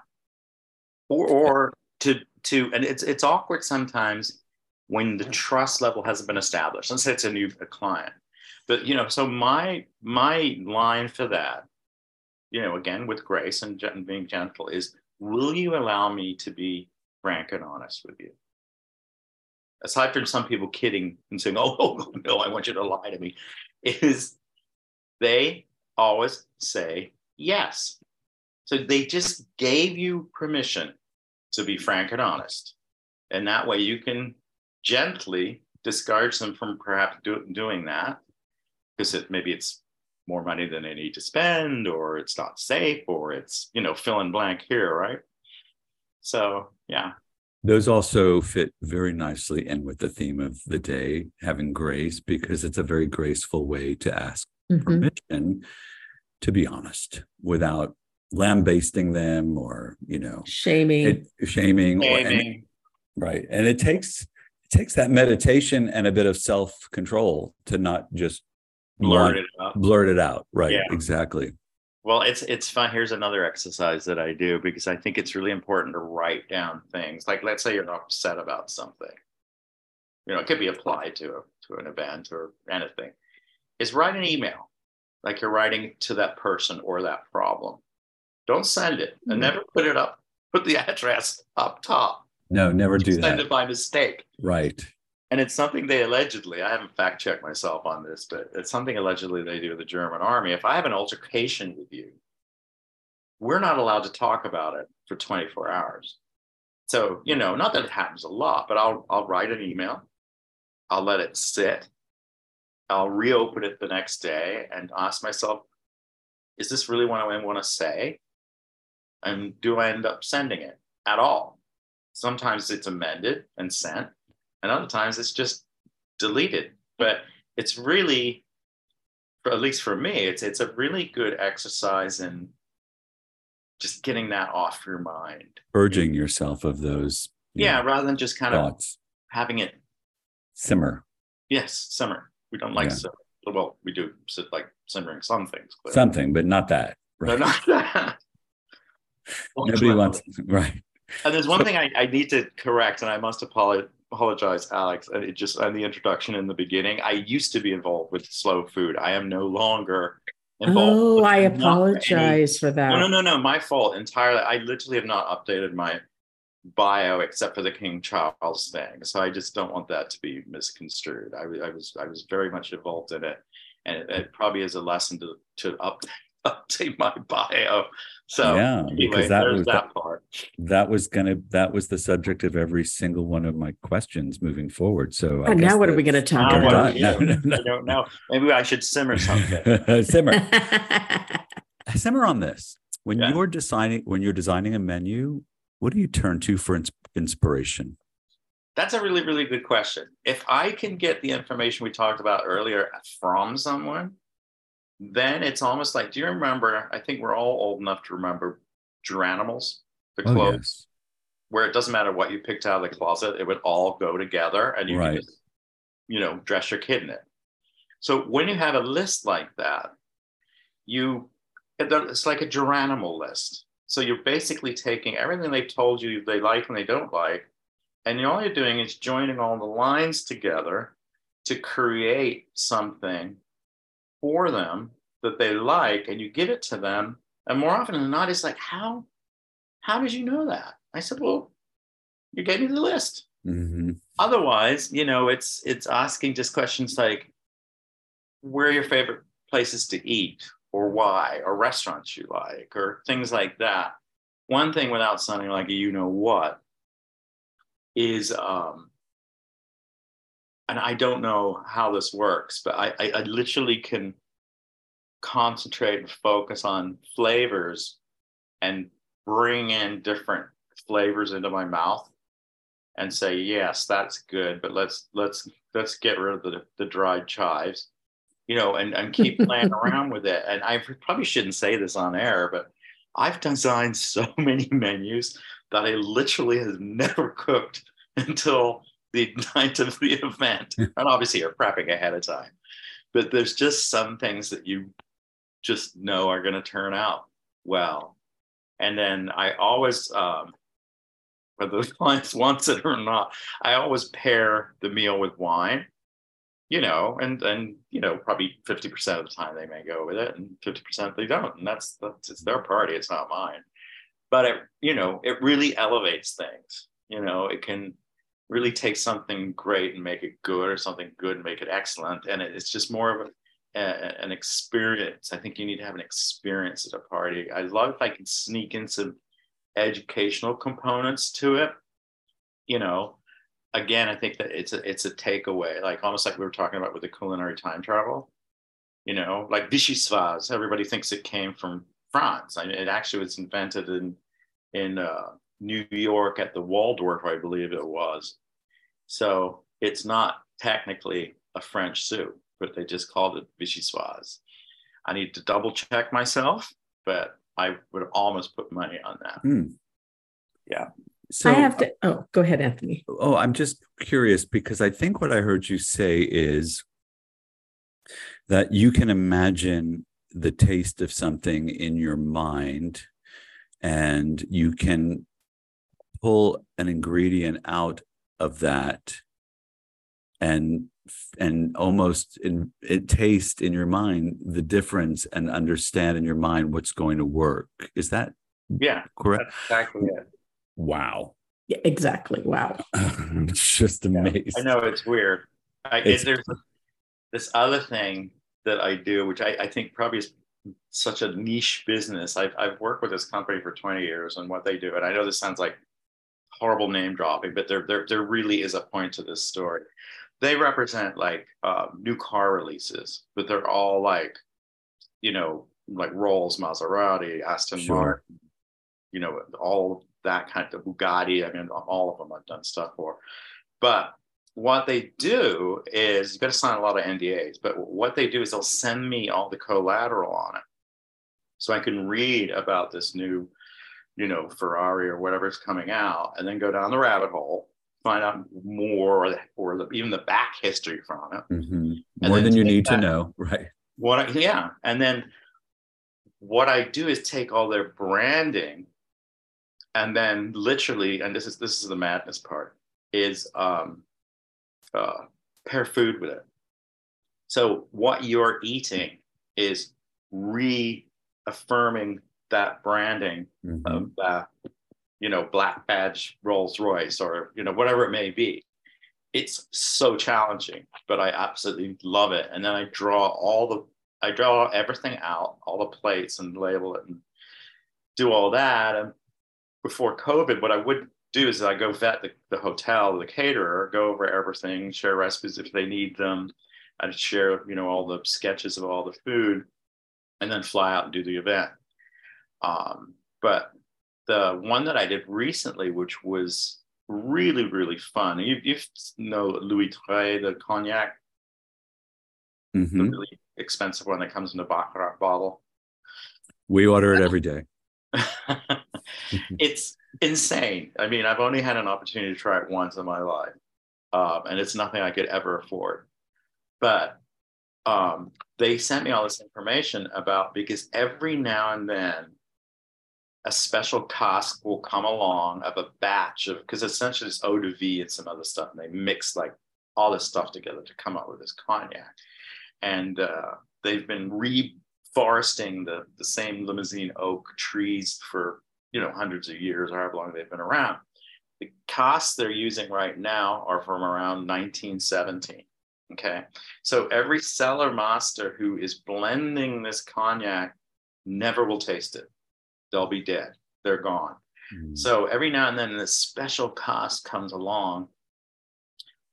Or or to to and it's it's awkward sometimes when the trust level hasn't been established. Let's say it's a new a client. But you know, so my my line for that, you know, again with grace and, and being gentle is will you allow me to be frank and honest with you? Aside from some people kidding and saying, oh, oh no, I want you to lie to me, is they always say yes. So they just gave you permission to be frank and honest. And that way you can gently discourage them from perhaps do, doing that because it, maybe it's more money than they need to spend or it's not safe or it's, you know, fill in blank here, right? So, yeah. Those also fit very nicely in with the theme of the day, having grace, because it's a very graceful way to ask Mhm. permission to be honest without lambasting them or, you know, Shaming. it, shaming or any, right. And it takes it takes that meditation and a bit of self-control to not just Blurt want- it out. blurt it out. Right. Yeah. Exactly. Well, it's it's fun. Here's another exercise that I do because I think it's really important to write down things. Like, let's say you're upset about something. You know, it could be applied to a, to an event or anything. Is write an email, like you're writing to that person or that problem. Don't send it and Mhm. never put it up. Put the address up top. No, never do Send that. Send it by mistake. Right. And it's something they allegedly, I haven't fact checked myself on this, but it's something allegedly they do with the German army. If I have an altercation with you, we're not allowed to talk about it for 24 hours. So, you know, not that it happens a lot, but I'll I'll write an email, I'll let it sit, I'll reopen it the next day and ask myself, is this really what I want to say? And do I end up sending it at all? Sometimes it's amended and sent, and other times it's just deleted. But it's really, for, at least for me, it's it's a really good exercise in just getting that off your mind. Purging yourself of those you Yeah, know, rather than just kind of having it. Simmer. Yes, simmer. We don't like Yeah. simmer. Well, we do sit like simmering some things. clearly. Something, but not that. but Right. not that. Nobody wants right. And there's one thing I, I need to correct, and I must apologize, apologize, Alex. And it just on the introduction in the beginning, I used to be involved with slow food. I am no longer involved. Oh, I not any- apologize for that. No, no, no, no. My fault entirely. I literally have not updated my bio except for the King Charles thing. So I just don't want that to be misconstrued. I, I was I was very much involved in it, and it, it probably is a lesson to to up, update my bio. So Yeah, anyway, because that was that the- part. That was gonna that was the subject of every single one of my questions moving forward. So I And now what are we going to talk Now You're what about? do done. we No, no, no. I don't know. Maybe I should simmer something. Simmer. Simmer on this. When Yeah. you're designing when you're designing a menu, what do you turn to for ins- inspiration? That's a really, really good question. If I can get the information we talked about earlier from someone, then it's almost like, do you remember? I think we're all old enough to remember Garanimals, the Oh, clothes, yes. where it doesn't matter what you picked out of the closet, it would all go together and you Right. could just, you know, dress your kid in it. So when you have a list like that, you it's like a Garanimal list. So you're basically taking everything they've told you they like and they don't like, and all you're doing is joining all the lines together to create something for them that they like, and you give it to them. And more often than not, it's like, how how did you know that? I said, well, you gave me the list Mhm. otherwise you know it's it's asking just questions like where are your favorite places to eat or why or restaurants you like or things like that one thing without sounding like a you know what is um and i don't know how this works but i i, I literally can concentrate and focus on flavors and bring in different flavors into my mouth and say yes that's good but let's let's let's get rid of the, the dried chives you know, and, and keep playing around with it. And I probably shouldn't say this on air, but I've designed so many menus that I literally have never cooked until the night of the event. and obviously you're prepping ahead of time. But there's just some things that you just know are going to turn out well. And then I always, um, whether the clients wants it or not, I always pair the meal with wine you know, and and you know, probably 50% of the time they may go with it and 50% they don't. And that's that's it's their party, it's not mine. But it, you know, it really elevates things. You know, it can really take something great and make it good or something good and make it excellent. And it, it's just more of a, a, an experience. I think you need to have an experience at a party. I love if I can sneak in some educational components to it. You know, again, I think that it's a it's a takeaway, like almost like we were talking about with the culinary time travel. You know, like vichyssoise, everybody thinks it came from France. I mean, it actually was invented in in uh, New York at the Waldorf, I believe it was. So it's not technically a French soup, but they just called it vichyssoise. I need to double check myself, but I would almost put money on that. Mm. Yeah. So I have to. Oh, go ahead, Anthony. Oh, I'm just curious because I think what I heard you say is that you can imagine the taste of something in your mind and you can pull an ingredient out of that and and almost in it taste in your mind the difference and understand in your mind what's going to work is that yeah correct exactly it Wow. Yeah, exactly. Wow. it's just amazing. I know it's weird. I, it's, there's this other thing that I do, which I, I think probably is such a niche business. I've, I've worked with this company for 20 years and what they do. And I know this sounds like horrible name dropping, but there, there, there really is a point to this story. They represent like uh, new car releases, but they're all like, you know, like Rolls, Maserati, Aston sure. Martin, you know, all that kind of Bugatti. I mean, all of them I've done stuff for. But what they do is you've got to sign a lot of NDAs, but what they do is they'll send me all the collateral on it. So I can read about this new, you know, Ferrari or whatever's coming out and then go down the rabbit hole, find out more or, or the, even the back history from it. Mm-hmm. More than you need that, to know. Right. What I, yeah. And then what I do is take all their branding and then literally, and this is this is the madness part, is um, uh, pair food with it. So what you're eating is reaffirming that branding mm-hmm. of that, you know, black badge Rolls Royce or you know whatever it may be. It's so challenging, but I absolutely love it. And then I draw all the I draw everything out, all the plates and label it and do all that. And before COVID, what I would do is I go vet the, the hotel, the caterer, go over everything, share recipes if they need them. I'd share, you know, all the sketches of all the food and then fly out and do the event. Um, but the one that I did recently, which was really, really fun, you, you know Louis XIII, the cognac, mm-hmm. the really expensive one that comes in a Baccarat bottle. We order it every day. it's insane. I mean, I've only had an opportunity to try it once in my life, um, and it's nothing I could ever afford. But um, they sent me all this information about because every now and then a special cask will come along of a batch of because essentially it's eau de vie and some other stuff, and they mix like all this stuff together to come up with this cognac. And uh, they've been reforesting the, the same Limousin oak trees for you know, hundreds of years or however long they've been around. The costs they're using right now are from around 1917. Okay. So every cellar master who is blending this cognac never will taste it. They'll be dead. They're gone. Mm. So every now and then this special cost comes along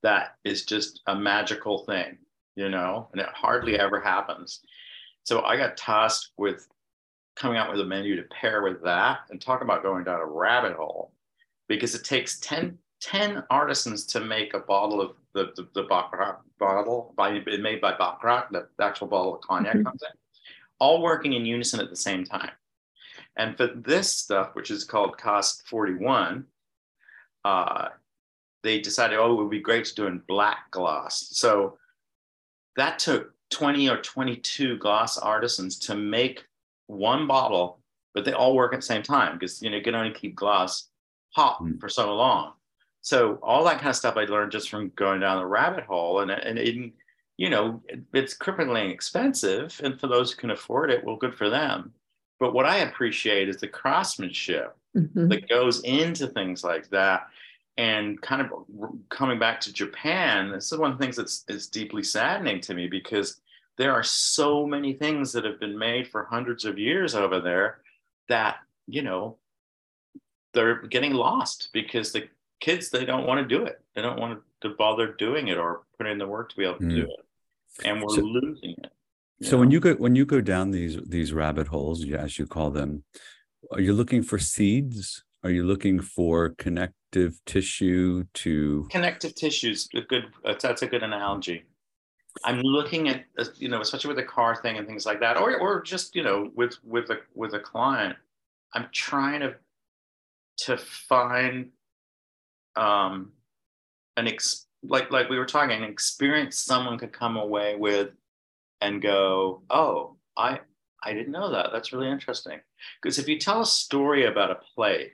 that is just a magical thing, you know, and it hardly ever happens. So I got tasked with coming out with a menu to pair with that and talk about going down a rabbit hole because it takes 10, 10 artisans to make a bottle of the the, the Baccarat bottle by made by Baccarat, the actual bottle of cognac comes in, all working in unison at the same time. And for this stuff, which is called Cost 41, uh, they decided, oh, it would be great to do in black glass. So that took 20 or 22 glass artisans to make one bottle, but they all work at the same time because you know you can only keep glass hot Mm. for so long. So all that kind of stuff I learned just from going down the rabbit hole, and and you know it- it's cripplingly expensive, and for those who can afford it, well, good for them. But what I appreciate is the craftsmanship Mhm. that goes into things like that and kind of coming back to japan this is one of the things that's is deeply saddening to me because there are so many things that have been made for hundreds of years over there that you know they're getting lost because the kids they don't want to do it they don't want to bother doing it or put in the work to be able to Mm. do it and we're So- losing it So when you go when you go down these these rabbit holes, as you call them, are you looking for seeds? Are you looking for connective tissue to? connective tissues a good that's a good analogy i'm looking at uh, you know especially with the car thing and things like that or or just you know with with a with a client i'm trying to to find um an ex like like we were talking an experience someone could come away with and go oh i i didn't know that that's really interesting because if you tell a story about a play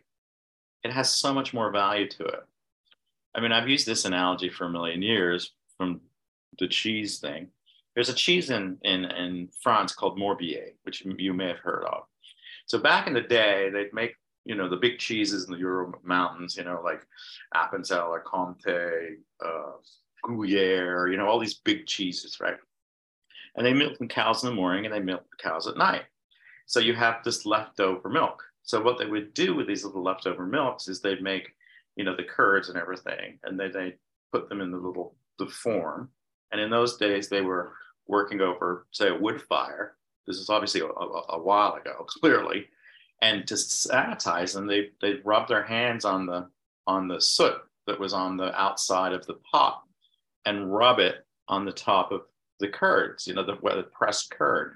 it has so much more value to it I mean, I've used this analogy for a million years from the cheese thing. There's a cheese in, in, in France called Morbier, which you may have heard of. So back in the day, they'd make, you know, the big cheeses in the Jura mountains, you know, like Appenzell or Comté, uh, Gruyere, you know, all these big cheeses, right? And they milk the cows in the morning and they milk the cows at night. So you have this leftover milk. So what they would do with these little leftover milks is they'd make you know the curds and everything and then they put them in the little the form and in those days they were working over say a wood fire this is obviously a, a, a while ago clearly and to sanitize them they they rub their hands on the on the soot that was on the outside of the pot and rub it on the top of the curds you know the, the pressed curd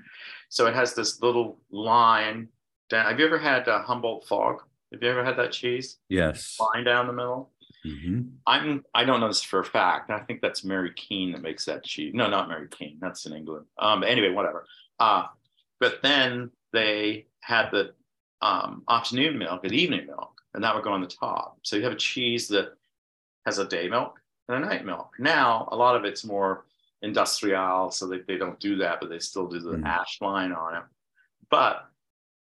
so it has this little line down have you ever had uh, humboldt fog have you ever had that cheese Yes. line down the middle. Mhm. I'm I don't know this for a fact. I think that's Mary Keene that makes that cheese. No, not Mary Keene. That's in England. Um, anyway, whatever. Uh, but then they had the um, afternoon milk and evening milk, and that would go on the top. So you have a cheese that has a day milk and a night milk. Now a lot of it's more industrial, so they, they don't do that, but they still do the Mm. ash line on it. But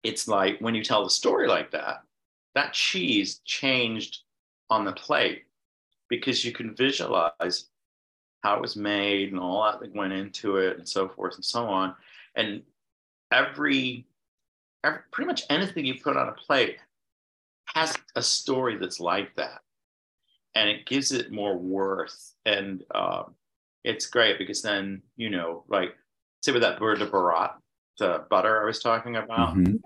it's like when you tell the story like that, that cheese changed on the plate because you can visualize how it was made and all that that went into it and so forth and so on. And every, every pretty much anything you put on a plate has a story that's like that. And it gives it more worth. And um, it's great because then, you know, like, say with that beurre de baratte, the butter I was talking about Mhm.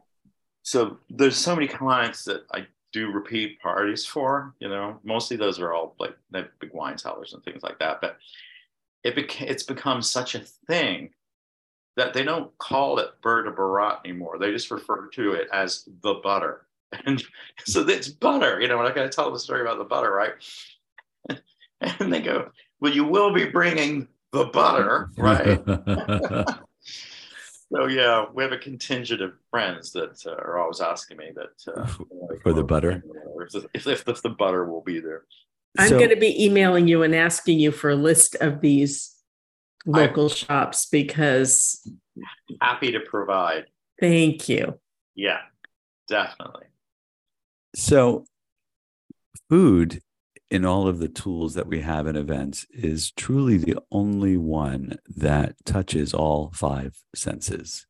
so there's so many clients that I do repeat parties for. You know, mostly those are all like they have big wine cellars and things like that. But it beca- it's become such a thing that they don't call it beurre de baratte anymore. They just refer to it as the butter. And so it's butter. You know, and I got to tell the story about the butter, right? And they go, "Well, you will be bringing the butter, right?" So yeah, we have a contingent of friends that uh, are always asking me that uh, For the butter? if, if, if, if the butter will be there. I'm So- going to be emailing you and asking you for a list of these local shops because Happy to provide. thank you. Yeah, definitely. So, food in all of the tools that we have in events is truly the only one that touches all five senses.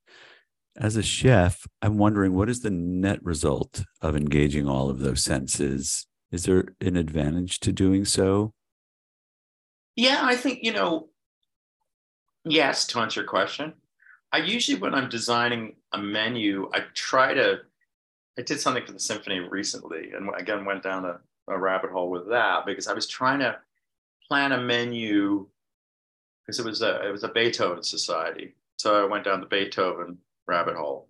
As a chef, I'm wondering what is the net result of engaging all of those senses? Is there an advantage to doing so? Yeah, I think you know. Yes, to answer your question, I usually when I'm designing a menu, I try to. I did something for the symphony recently, and again went down a, a rabbit hole with that because I was trying to plan a menu because it was a it was a Beethoven society. So I went down the Beethoven rabbit hole,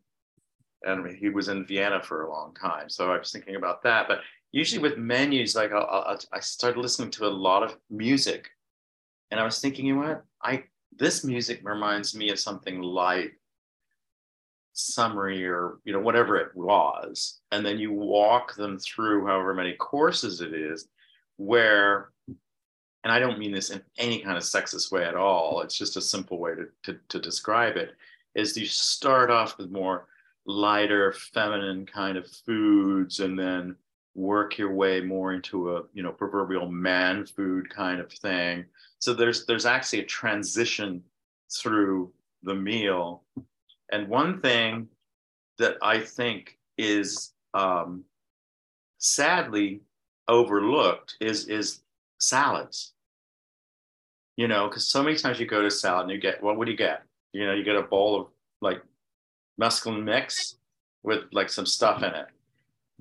and he was in Vienna for a long time. So I was thinking about that. But usually with menus, like I'll, I'll, i started listening to a lot of music, and I was thinking, you know what, I this music reminds me of something light summary or you know whatever it was and then you walk them through however many courses it is where and i don't mean this in any kind of sexist way at all it's just a simple way to, to, to describe it is you start off with more lighter feminine kind of foods and then work your way more into a you know proverbial man food kind of thing. So there's there's actually a transition through the meal and one thing that I think is um, sadly overlooked is is salads. You know, because so many times you go to salad and you get what would you get? You know, you get a bowl of like mesclun mix with like some stuff in it.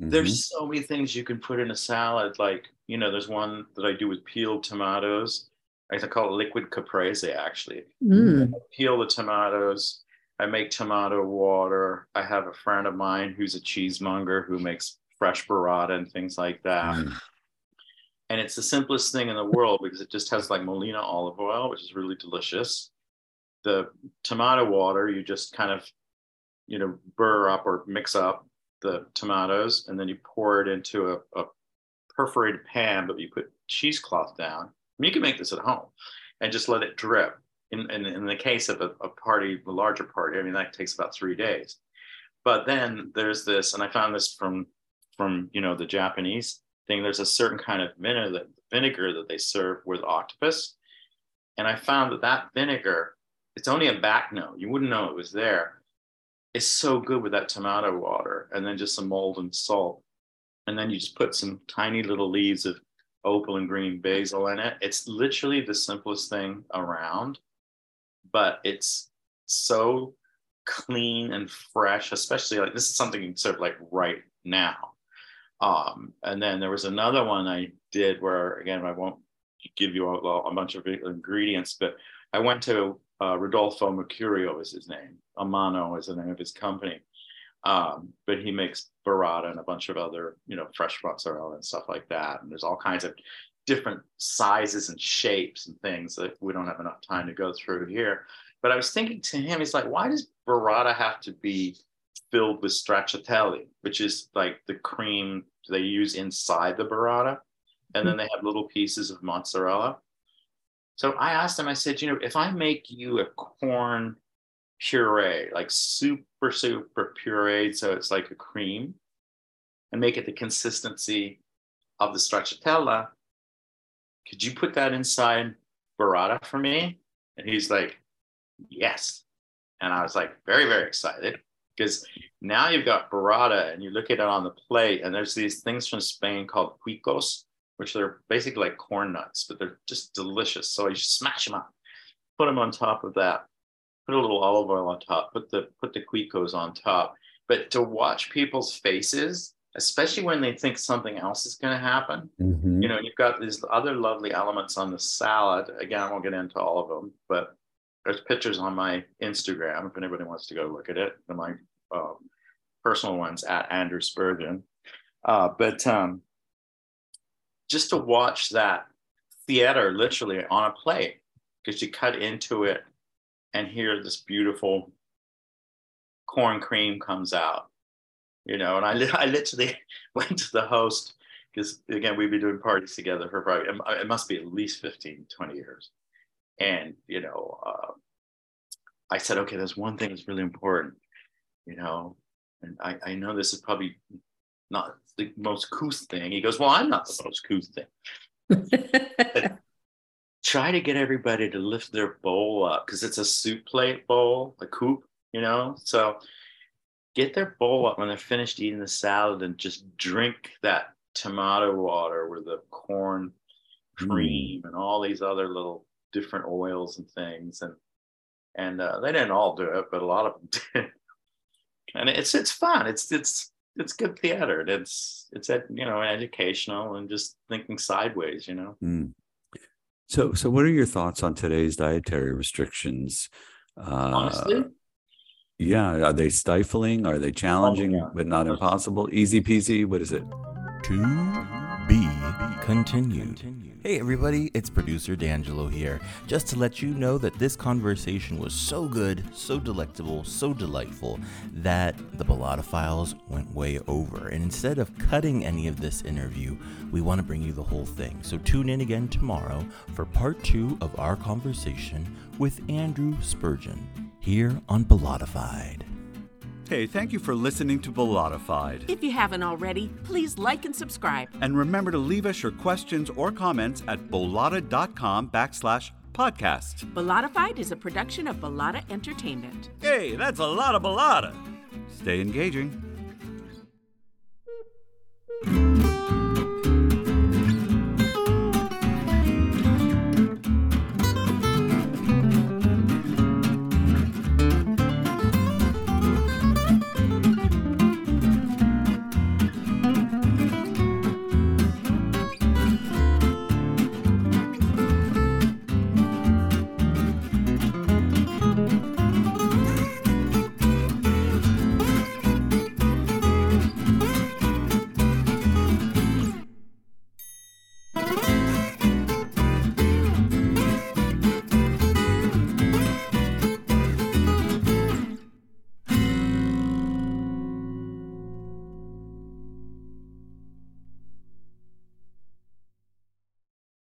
Mm-hmm. There's so many things you can put in a salad. Like, you know, there's one that I do with peeled tomatoes. I call it liquid caprese actually. Mm. Peel the tomatoes, I make tomato water. I have a friend of mine who's a cheesemonger who makes fresh burrata and things like that. Mm. And it's the simplest thing in the world because it just has like Molina olive oil, which is really delicious. The tomato water, you just kind of, you know, burr up or mix up the tomatoes and then you pour it into a, a perforated pan, but you put cheesecloth down. I mean, you can make this at home and just let it drip in, in, in the case of a, a party, the larger party, I mean, that takes about three days. But then there's this, and I found this from from you know the Japanese thing. There's a certain kind of vinegar that vinegar that they serve with octopus, and I found that that vinegar, it's only a back note. You wouldn't know it was there. It's so good with that tomato water, and then just some Maldon salt, and then you just put some tiny little leaves of opal and green basil in it. It's literally the simplest thing around but it's so clean and fresh, especially like this is something sort of like right now. Um, and then there was another one I did where, again, I won't give you a, a bunch of ingredients, but I went to uh, Rodolfo Mercurio is his name. Amano is the name of his company. Um, but he makes burrata and a bunch of other, you know, fresh mozzarella and stuff like that. And there's all kinds of different sizes and shapes and things that we don't have enough time to go through here. But I was thinking to him, he's like, why does burrata have to be filled with stracciatella, which is like the cream they use inside the burrata? And then hmm. they have little pieces of mozzarella. So I asked him, I said, you know, if I make you a corn puree, like super, super pureed, so it's like a cream, and make it the consistency of the stracciatella, could you put that inside burrata for me? And he's like, yes. And I was like, very, very excited because now you've got burrata and you look at it on the plate and there's these things from Spain called quicos, which are basically like corn nuts, but they're just delicious. So you smash them up, put them on top of that, put a little olive oil on top, put the put the quicos on top. But to watch people's faces especially when they think something else is going to happen. Mm-hmm. You know, you've got these other lovely elements on the salad. Again, I won't get into all of them, but there's pictures on my Instagram if anybody wants to go look at it. My uh, personal ones at Andrew Spurgin. Uh, but um, just to watch that theater literally on a plate, because you cut into it and hear this beautiful corn cream comes out you know, and I, I literally went to the host because again, we've been doing parties together for probably, it must be at least 15, 20 years. And, you know, uh, I said, okay, there's one thing that's really important, you know, and I, I know this is probably not the most couth thing. He goes, well, I'm not the most couth thing. try to get everybody to lift their bowl up because it's a soup plate bowl, a coupe, you know? So get their bowl up when they're finished eating the salad and just drink that tomato water with the corn cream mm. and all these other little different oils and things and and uh, they didn't all do it but a lot of them did and it's it's fun it's it's it's good theater it's it's you know educational and just thinking sideways you know mm. So, so what are your thoughts on today's dietary restrictions? Uh, Honestly, yeah, are they stifling? Are they oh, challenging, oh, yeah. but not impossible? Easy peasy. What is it? To be continued. Hey everybody, it's producer D'Angelo here. Just to let you know that this conversation was so good, so delectable, so delightful that the Bollotta Files went way over. And instead of cutting any of this interview, we want to bring you the whole thing. So tune in again tomorrow for part two of our conversation with Andrew Spurgin here on Bollottafied. Hey, thank you for listening to Bollottafied. If you haven't already, please like and subscribe. And remember to leave us your questions or comments at bollotta.com backslash podcast. Bollottafied is a production of Bollotta Entertainment. Hey, that's a lot of Bollotta. Stay engaging.